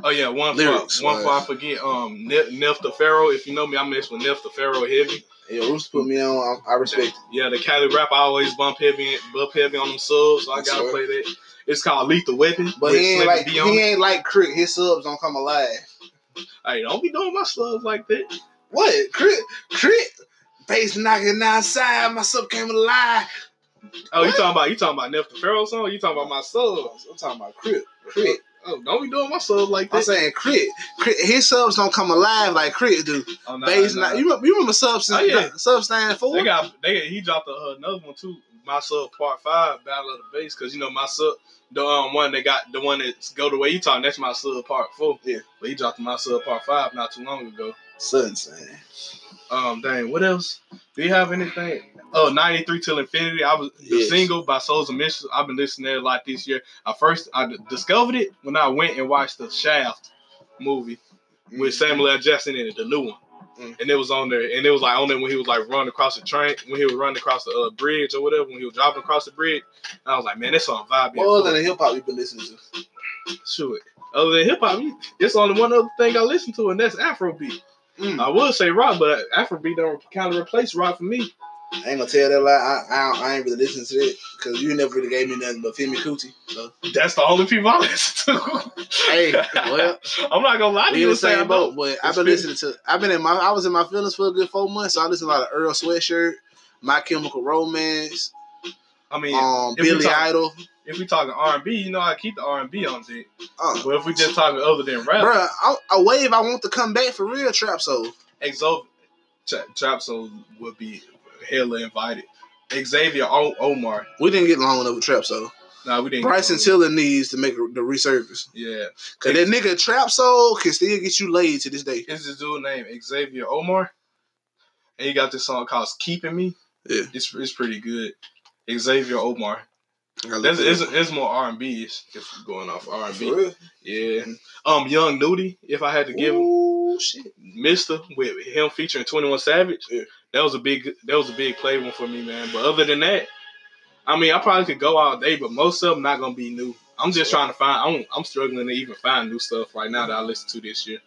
Oh yeah, one Lyrics, for one for I forget. Um, Ne- Nef the Pharaoh. If you know me, I mess with Nef the Pharaoh heavy. Yeah, Rooster put me on. I, I respect it. Yeah, the Cali rap. I always bump heavy, bump heavy on them subs. So I gotta play that. It's called Lethal Weapon. But he ain't like he it. ain't like Crit. His subs don't come alive. Hey, don't be doing my subs like that. What Crit? Crit? Bass knocking outside. My sub came alive. Oh, you talking about you talking about Nef the Pharaoh song? You talking about my subs? I'm talking about Crit. Crit. Oh, don't be doing my subs like I'm that. saying Crit. Crit. His subs don't come alive like Crit do. Oh, nah, Bass nah. You remember, you remember subs? Oh, yeah. Sub stand for? They got they he dropped a, uh, another one too. My sub part five, Battle of the Bass, because you know my sub the um one they got the one that's go the way you talking. That's my sub part four. Yeah. but he dropped my sub part five not too long ago. Sunshine. Um, dang, what else? Do you have anything? Oh, 93 till infinity. I was the Yes. single by Souls of Mischief. I've been listening to it a lot this year. I first I d- discovered it when I went and watched the Shaft movie with Samuel L. Jackson in it, the new one. Mm. And it was on there, and it was like on there when he was like running across the train, when he was running across the uh, bridge or whatever, when he was driving across the bridge. I was like, man, this song vibe. More than hip hop you've been listening to. It. Other than hip hop, it's only one other thing I listen to, and that's Afrobeat. Mm. I would say rock, but Afrobeat don't kind of replace rock for me. I ain't gonna tell that lie. I, I, I ain't really listening to it because you never really gave me nothing but Femi Kuti. So That's the only people I listen to. Hey, well, [laughs] I'm not gonna lie to you the I same boat. But I've been been- listening to. I've been in my. I was in my feelings for a good four months. So I listened to a lot of Earl Sweatshirt, My Chemical Romance, I mean, um, Billy talk- Idol. If we talking R&B, you know I keep the R&B on it. Uh, But if we just talking other than rap, Bruh, I, a wave I want to come back for real trap soul. Exo Tra- Trap Soul would be hella invited. Xavier o- Omar. We didn't get long enough with trap soul. Nah, we didn't. Bryson Tiller needs to make the resurface. Yeah, Cause that nigga trap soul can still get you laid to this day. it's this dude named Xavier Omar, and he got this song called "Keeping Me." Yeah. it's it's pretty good. Xavier Omar. I gotta That's look it's, it's more R and B. If going off R and B. yeah. Um, Young Nudy. If I had to give him shit. Mister with him featuring Twenty One Savage, Yeah. that was a big that was a big play one for me, man. But other than that, I mean, I probably could go all day, but most of them not gonna be new. I'm just trying to find. I'm I'm struggling to even find new stuff right now that I listen to this year.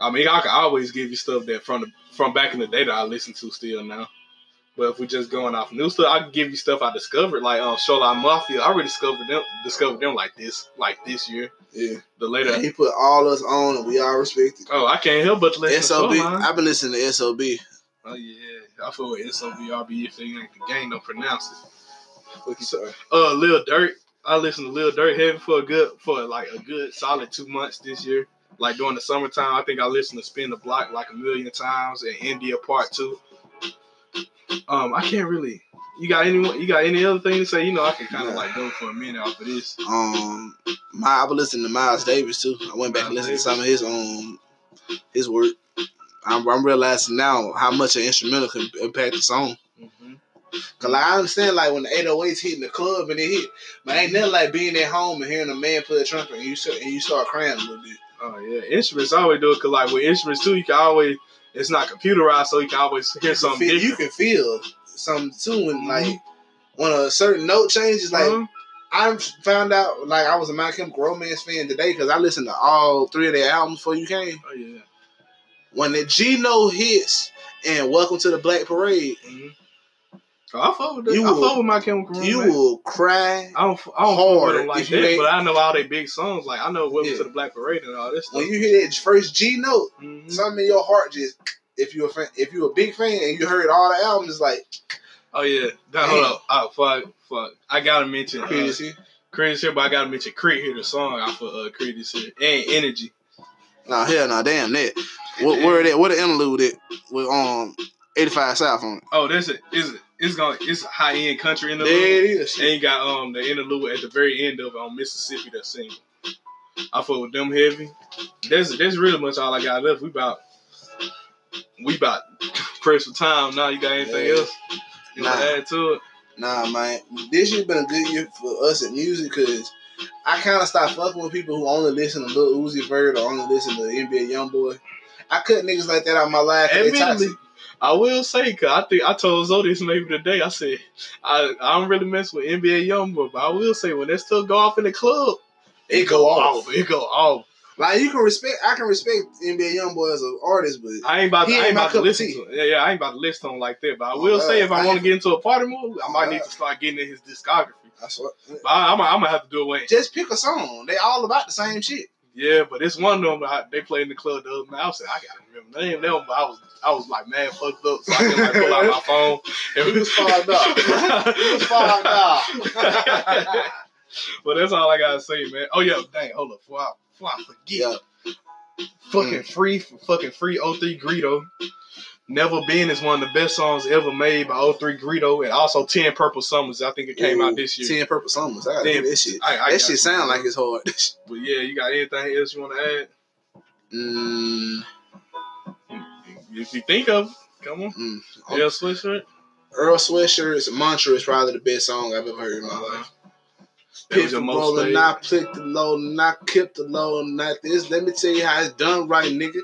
I mean, I can always give you stuff that from the from back in the day that I listen to still now. But if we're just going off new stuff, I can give you stuff I discovered, like um, Shoreline Mafia. I already discovered them, discovered them like this, like this year. Yeah. The later, He put all us on and we all respect it. oh, I can't help but listen SOB. I've been listening to SOB. Oh yeah, I feel with SOBRB if they ain't the gang don't pronounce it. Sorry. Uh, Lil Durk. I listened to Lil Durk heavy for a good for like a good solid two months this year. Like during the summertime, I think I listened to Spin the Block like a million times and India Part Two. Um, I can't really. You got any? You got any other thing to say? You know, I can kind of like go for a minute off of this. Um, my I was listening to Miles Davis too. I went back and listened to some of his um his work. I'm, I'm realizing now how much an instrumental can impact the song. hmm Cause like, I understand like when the 808s hitting the club and it hit, but ain't nothing like being at home and hearing a man play a trumpet and you start, and you start crying a little bit. Oh yeah, instruments I always do it because like with instruments too, you can always it's not computerized, so you can always hear You something feel, you can feel something too when like when a certain note changes. Like Uh-huh. I found out like I was a My Chemical Romance fan today because I listened to all three of their albums before you came. Oh yeah. When the G note hits and Welcome to the Black Parade, hmm Oh, I fuck with that. You I will- fuck with my chemical you will cry I don't, I don't fuck with hard them like that, ain't- but I know all they big songs. Like I know Welcome Yeah. to the Black Parade and all this stuff. when you hear that first G note. Mhm. Something in your heart just if you're a fan, if you're a big fan and you heard all the albums, it's like Oh yeah, that, hold up. Oh fuck, fuck. I gotta mention uh, crazy. Crazy shit, but I gotta mention Crit here the song off of uh, Crit this shit and Energy. Nah, hell nah, damn that. What where that? What the interlude it with um 85 South on it? Oh, that's it. It's it's going it's high end country interlude. There it is. And you got um the interlude at the very end of it on Mississippi that single. I fuck with them heavy. That's that's really much all I got left. We about we about [laughs] pressed for time now. You got anything Yeah. else you Nah. to add to it? Nah, man, this year's been a good year for us in music because I kind of stopped fucking with people who only listen to Lil Uzi Vert or only listen to NBA YoungBoy. I cut niggas like that out of my life. Admittedly. I will say, cause I think I told Zoe this maybe today. I said I, I don't really mess with NBA YoungBoy, but I will say when that stuff go off in the club, It go off. It go off. Like you can respect, I can respect NBA YoungBoy as an artist, but I ain't about to, I ain't about to listen to it. Yeah, yeah, I ain't about to listen to him like that. But I will say if I, I want to get into a party mode, I might Oh, need to start getting in his discography. I swear, But I, I'm, I'm gonna have to do away. Just pick a song. They all about the same shit. Yeah, but it's one of them. I, they played in the club the other night. I said I gotta remember name them, but I was I was like mad fucked up, so I couldn't like pull out my phone. And [laughs] You was fogged up. [laughs] You was fogged up. [laughs] but that's all I gotta say, man. Oh yeah, dang, hold up, before I, before I forget, Yeah. fucking mm. free, fucking free 03 Greedo. Never Been is one of the best songs ever made by 03 Greedo, and also 10 Purple Summers. I think it came out this year. Ten Purple Summers. I gotta hear that shit. I, I that shit sound like it's hard. [laughs] But yeah, you got anything else you want to add? mm, If you think of, come on. mm. Yeah, Sweatshirt. Earl Sweatshirt's Mantra is probably the best song I've ever heard in my life. That was Pick the roller, played. not click the low, not keep the low, and not this. Let me tell you how it's done right, nigga.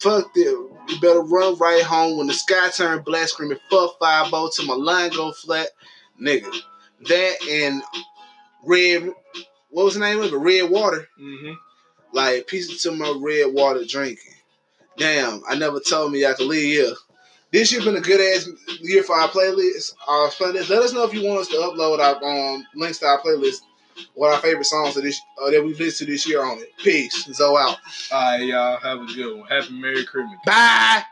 Fuck this. You better run right home when the sky turn black, screaming fuck 5 till my line go flat. Nigga. That and red, what was the name of it? Red water. Mm-hmm. Like, pieces to my red water drinking. Damn, I never told me I could leave here. This year been a good ass year for our playlist. Our playlist. Let us know if you want us to upload our um, links to our playlist. What are our favorite songs of this uh, that we've listened to this year on it. Peace. Zoe out. All right, y'all. Have a good one. Happy Merry Christmas. Bye.